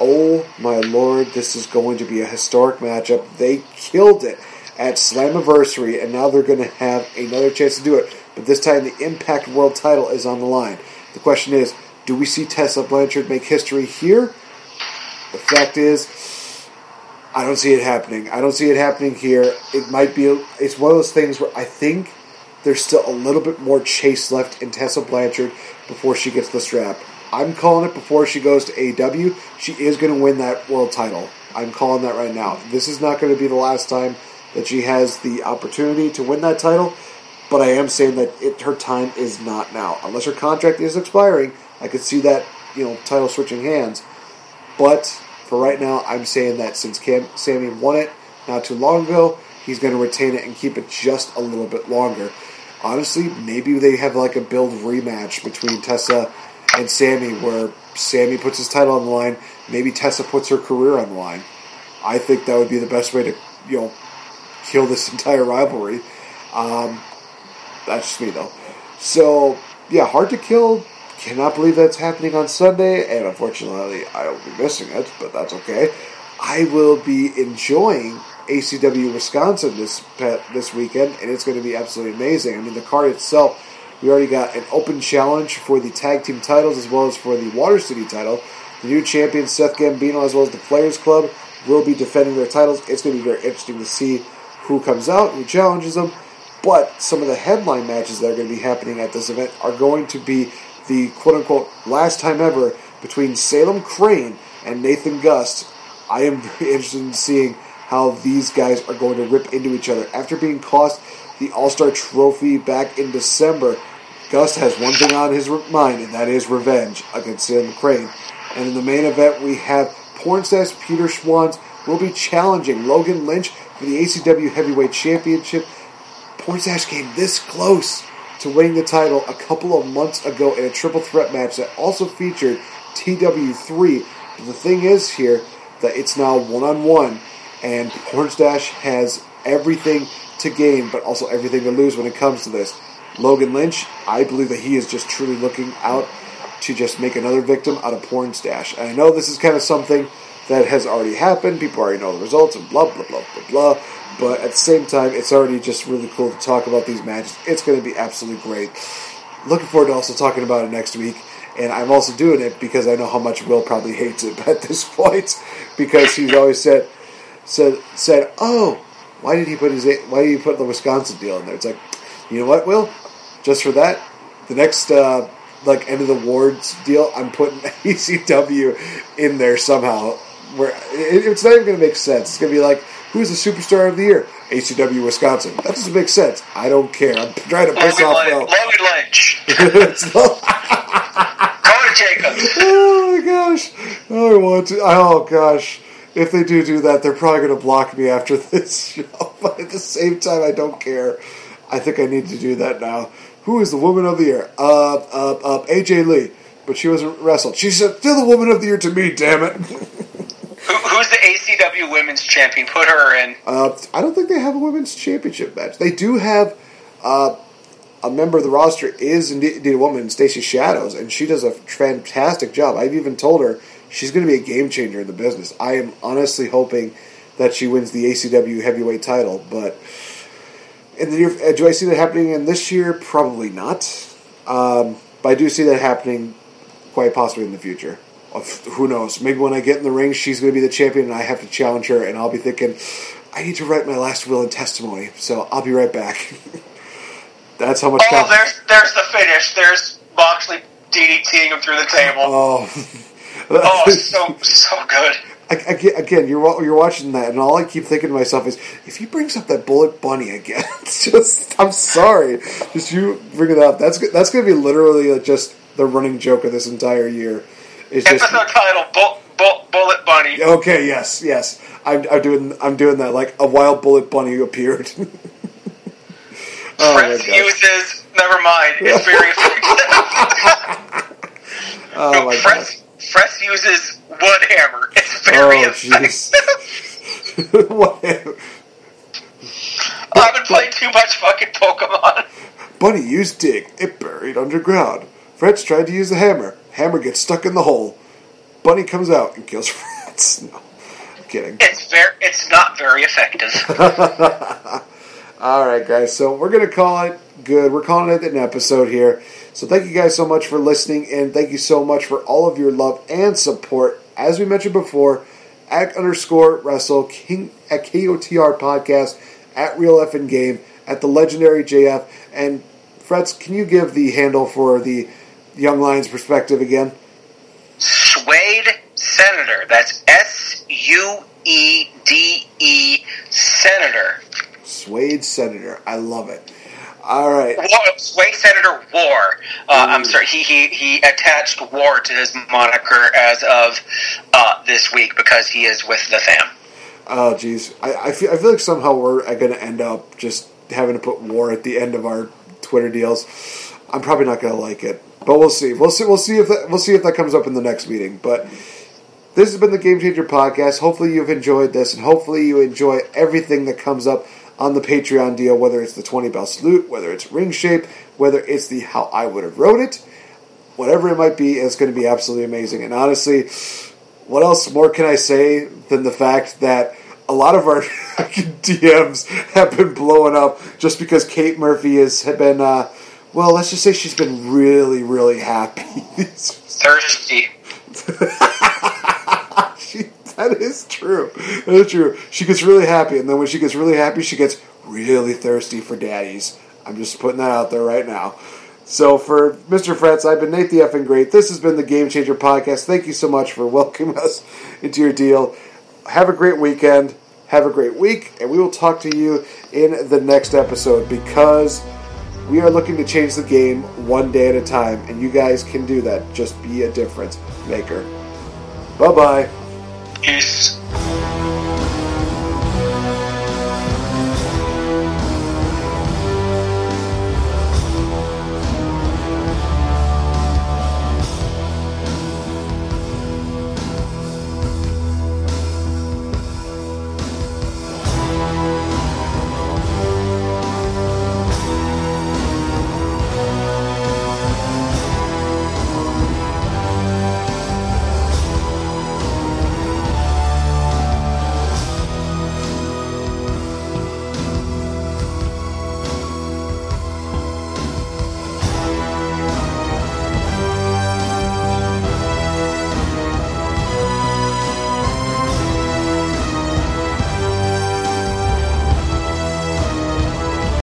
Oh my lord, this is going to be a historic matchup. They killed it at Slammiversary, and now they're going to have another chance to do it. But this time, the Impact World title is on the line. The question is, do we see Tessa Blanchard make history here? The fact is, I don't see it happening. I don't see it happening here. It might be. It's one of those things where I think there's still a little bit more chase left in Tessa Blanchard before she gets the strap. I'm calling it before she goes to AEW. She is going to win that world title. I'm calling that right now. This is not going to be the last time that she has the opportunity to win that title, but I am saying that it, her time is not now. Unless her contract is expiring, I could see that you know title switching hands. But for right now, I'm saying that since Cam, Sami won it not too long ago, he's going to retain it and keep it just a little bit longer. Honestly, maybe they have like a build rematch between Tessa and Sami, where Sami puts his title on the line. Maybe Tessa puts her career on the line. I think that would be the best way to you know kill this entire rivalry. Um, that's just me though. So yeah, hard to kill. Cannot believe that's happening on Sunday, and unfortunately, I will be missing it, but that's okay. I will be enjoying ACW Wisconsin this this weekend, and it's going to be absolutely amazing. I mean, the card itself, we already got an open challenge for the tag team titles as well as for the Water City title. The new champion Seth Gambino, as well as the Players Club, will be defending their titles. It's going to be very interesting to see who comes out, who challenges them. But some of the headline matches that are going to be happening at this event are going to be the quote unquote last time ever between Salem Crane and Nathan Gust. I am very interested in seeing how these guys are going to rip into each other. After being cost the All Star trophy back in December, Gust has one thing on his mind, and that is revenge against Salem Crane. And in the main event, we have Pornstash Peter Schwanz will be challenging Logan Lynch for the ACW Heavyweight Championship. Pornstash came this close to winning the title a couple of months ago in a triple threat match that also featured TW3. But the thing is here that it's now one on one, and Pornstash has everything to gain, but also everything to lose when it comes to this. Logan Lynch, I believe that he is just truly looking out to just make another victim out of Pornstash. And I know this is kind of something that has already happened. People already know the results and blah, blah, blah, blah, blah. But at the same time, it's already just really cool to talk about these matches. It's going to be absolutely great. Looking forward to also talking about it next week. And I'm also doing it because I know how much Will probably hates it at this point because he's always said said said, "Oh, why did he put his why did he put the Wisconsin deal in there?" It's like, you know what, Will? Just for that, the next uh, like end of the wards deal, I'm putting ECW in there somehow. Where it, it's not even going to make sense. It's going to be like Who is the superstar of the year? ACW Wisconsin. That doesn't make sense. I don't care. I'm trying to piss Logan, off. Logan Lynch. It's not- Cody Jacobs. oh my gosh. I want to. Oh gosh. If they do do that, they're probably going to block me after this show. But at the same time, I don't care. I think I need to do that now. Who is the woman of the year? Uh, uh, uh, AJ Lee. But she wasn't wrestled. She's still the woman of the year to me, damn it. Who, who's the ACW Women's Champion? Put her in. Uh, I don't think they have a women's championship match. They do have uh, a member of the roster is indeed, a woman, Stacy Shadows, and she does a fantastic job. I've even told her she's going to be a game changer in the business. I am honestly hoping that she wins the ACW heavyweight title, but in the near, uh, do I see that happening in this year? Probably not. Um, but I do see that happening quite possibly in the future. Of- Who knows? Maybe when I get in the ring, she's going to be the champion, and I have to challenge her, and I'll be thinking, I need to write my last will and testimony. So I'll be right back. That's how much. Oh, conf- there's there's the finish. There's Moxley DDTing him through the table. Oh, Oh, so so good. I- Again, again, you're you're watching that, and all I keep thinking to myself is, if he brings up that bullet bunny again, it's just I'm sorry, just you bring it up. That's that's going to be literally just the running joke of this entire year. Just Episode title: Bull, Bull, Bullet Bunny. okay. Yes, yes. I'm, I'm doing I'm doing that. Like a wild bullet bunny appeared. oh my uses. Never mind. It's very effective. Oh no, my god. Press, uses wood hammer. It's very Oh effective. What- I've been playing too much fucking Pokemon. Bunny used dig. It buried underground. Fretz tried to use the hammer. Hammer gets stuck in the hole. Bunny comes out and kills Fretz. No, I'm kidding. It's very. It's not very effective. All right, guys. So we're gonna call it good. We're calling it an episode here. So thank you guys so much for listening, and thank you so much for all of your love and support. As we mentioned before, at underscore wrestle king at KOTR podcast at Real F and Game at the legendary JF and Fretz. Can you give the handle for the Young Lions perspective again? Suede Senator. That's S U E D E Senator. Suede Senator. I love it. All right. War, Suede Senator War. Uh, I'm sorry. He, he he attached War to his moniker as of uh, this week because he is with the fam. Oh, jeez. I, I, feel, I feel like somehow we're going to end up just having to put war at the end of our Twitter deals. I'm probably not going to like it, but we'll see. We'll see. We'll see if that, we'll see if that comes up in the next meeting. But this has been the Game Changer podcast. Hopefully you've enjoyed this, and hopefully you enjoy everything that comes up on the Patreon deal. Whether it's the twenty bell salute, whether it's ring shape, whether it's the how I would have wrote it, whatever it might be, it's going to be absolutely amazing. And honestly, what else more can I say than the fact that a lot of our DMs have been blowing up just because Kate Murphy has been, uh, well, let's just say she's been really, really happy. Thirsty. she, that is true. That is true. She gets really happy, and then when she gets really happy, she gets really thirsty for daddies. I'm just putting that out there right now. So for Mr. Fretz, I've been Nate the effing great. This has been the Game Changer podcast. Thank you so much for welcoming us into your deal. Have a great weekend. Have a great week, and we will talk to you in the next episode because we are looking to change the game one day at a time, and you guys can do that. Just be a difference maker. Bye bye. Peace.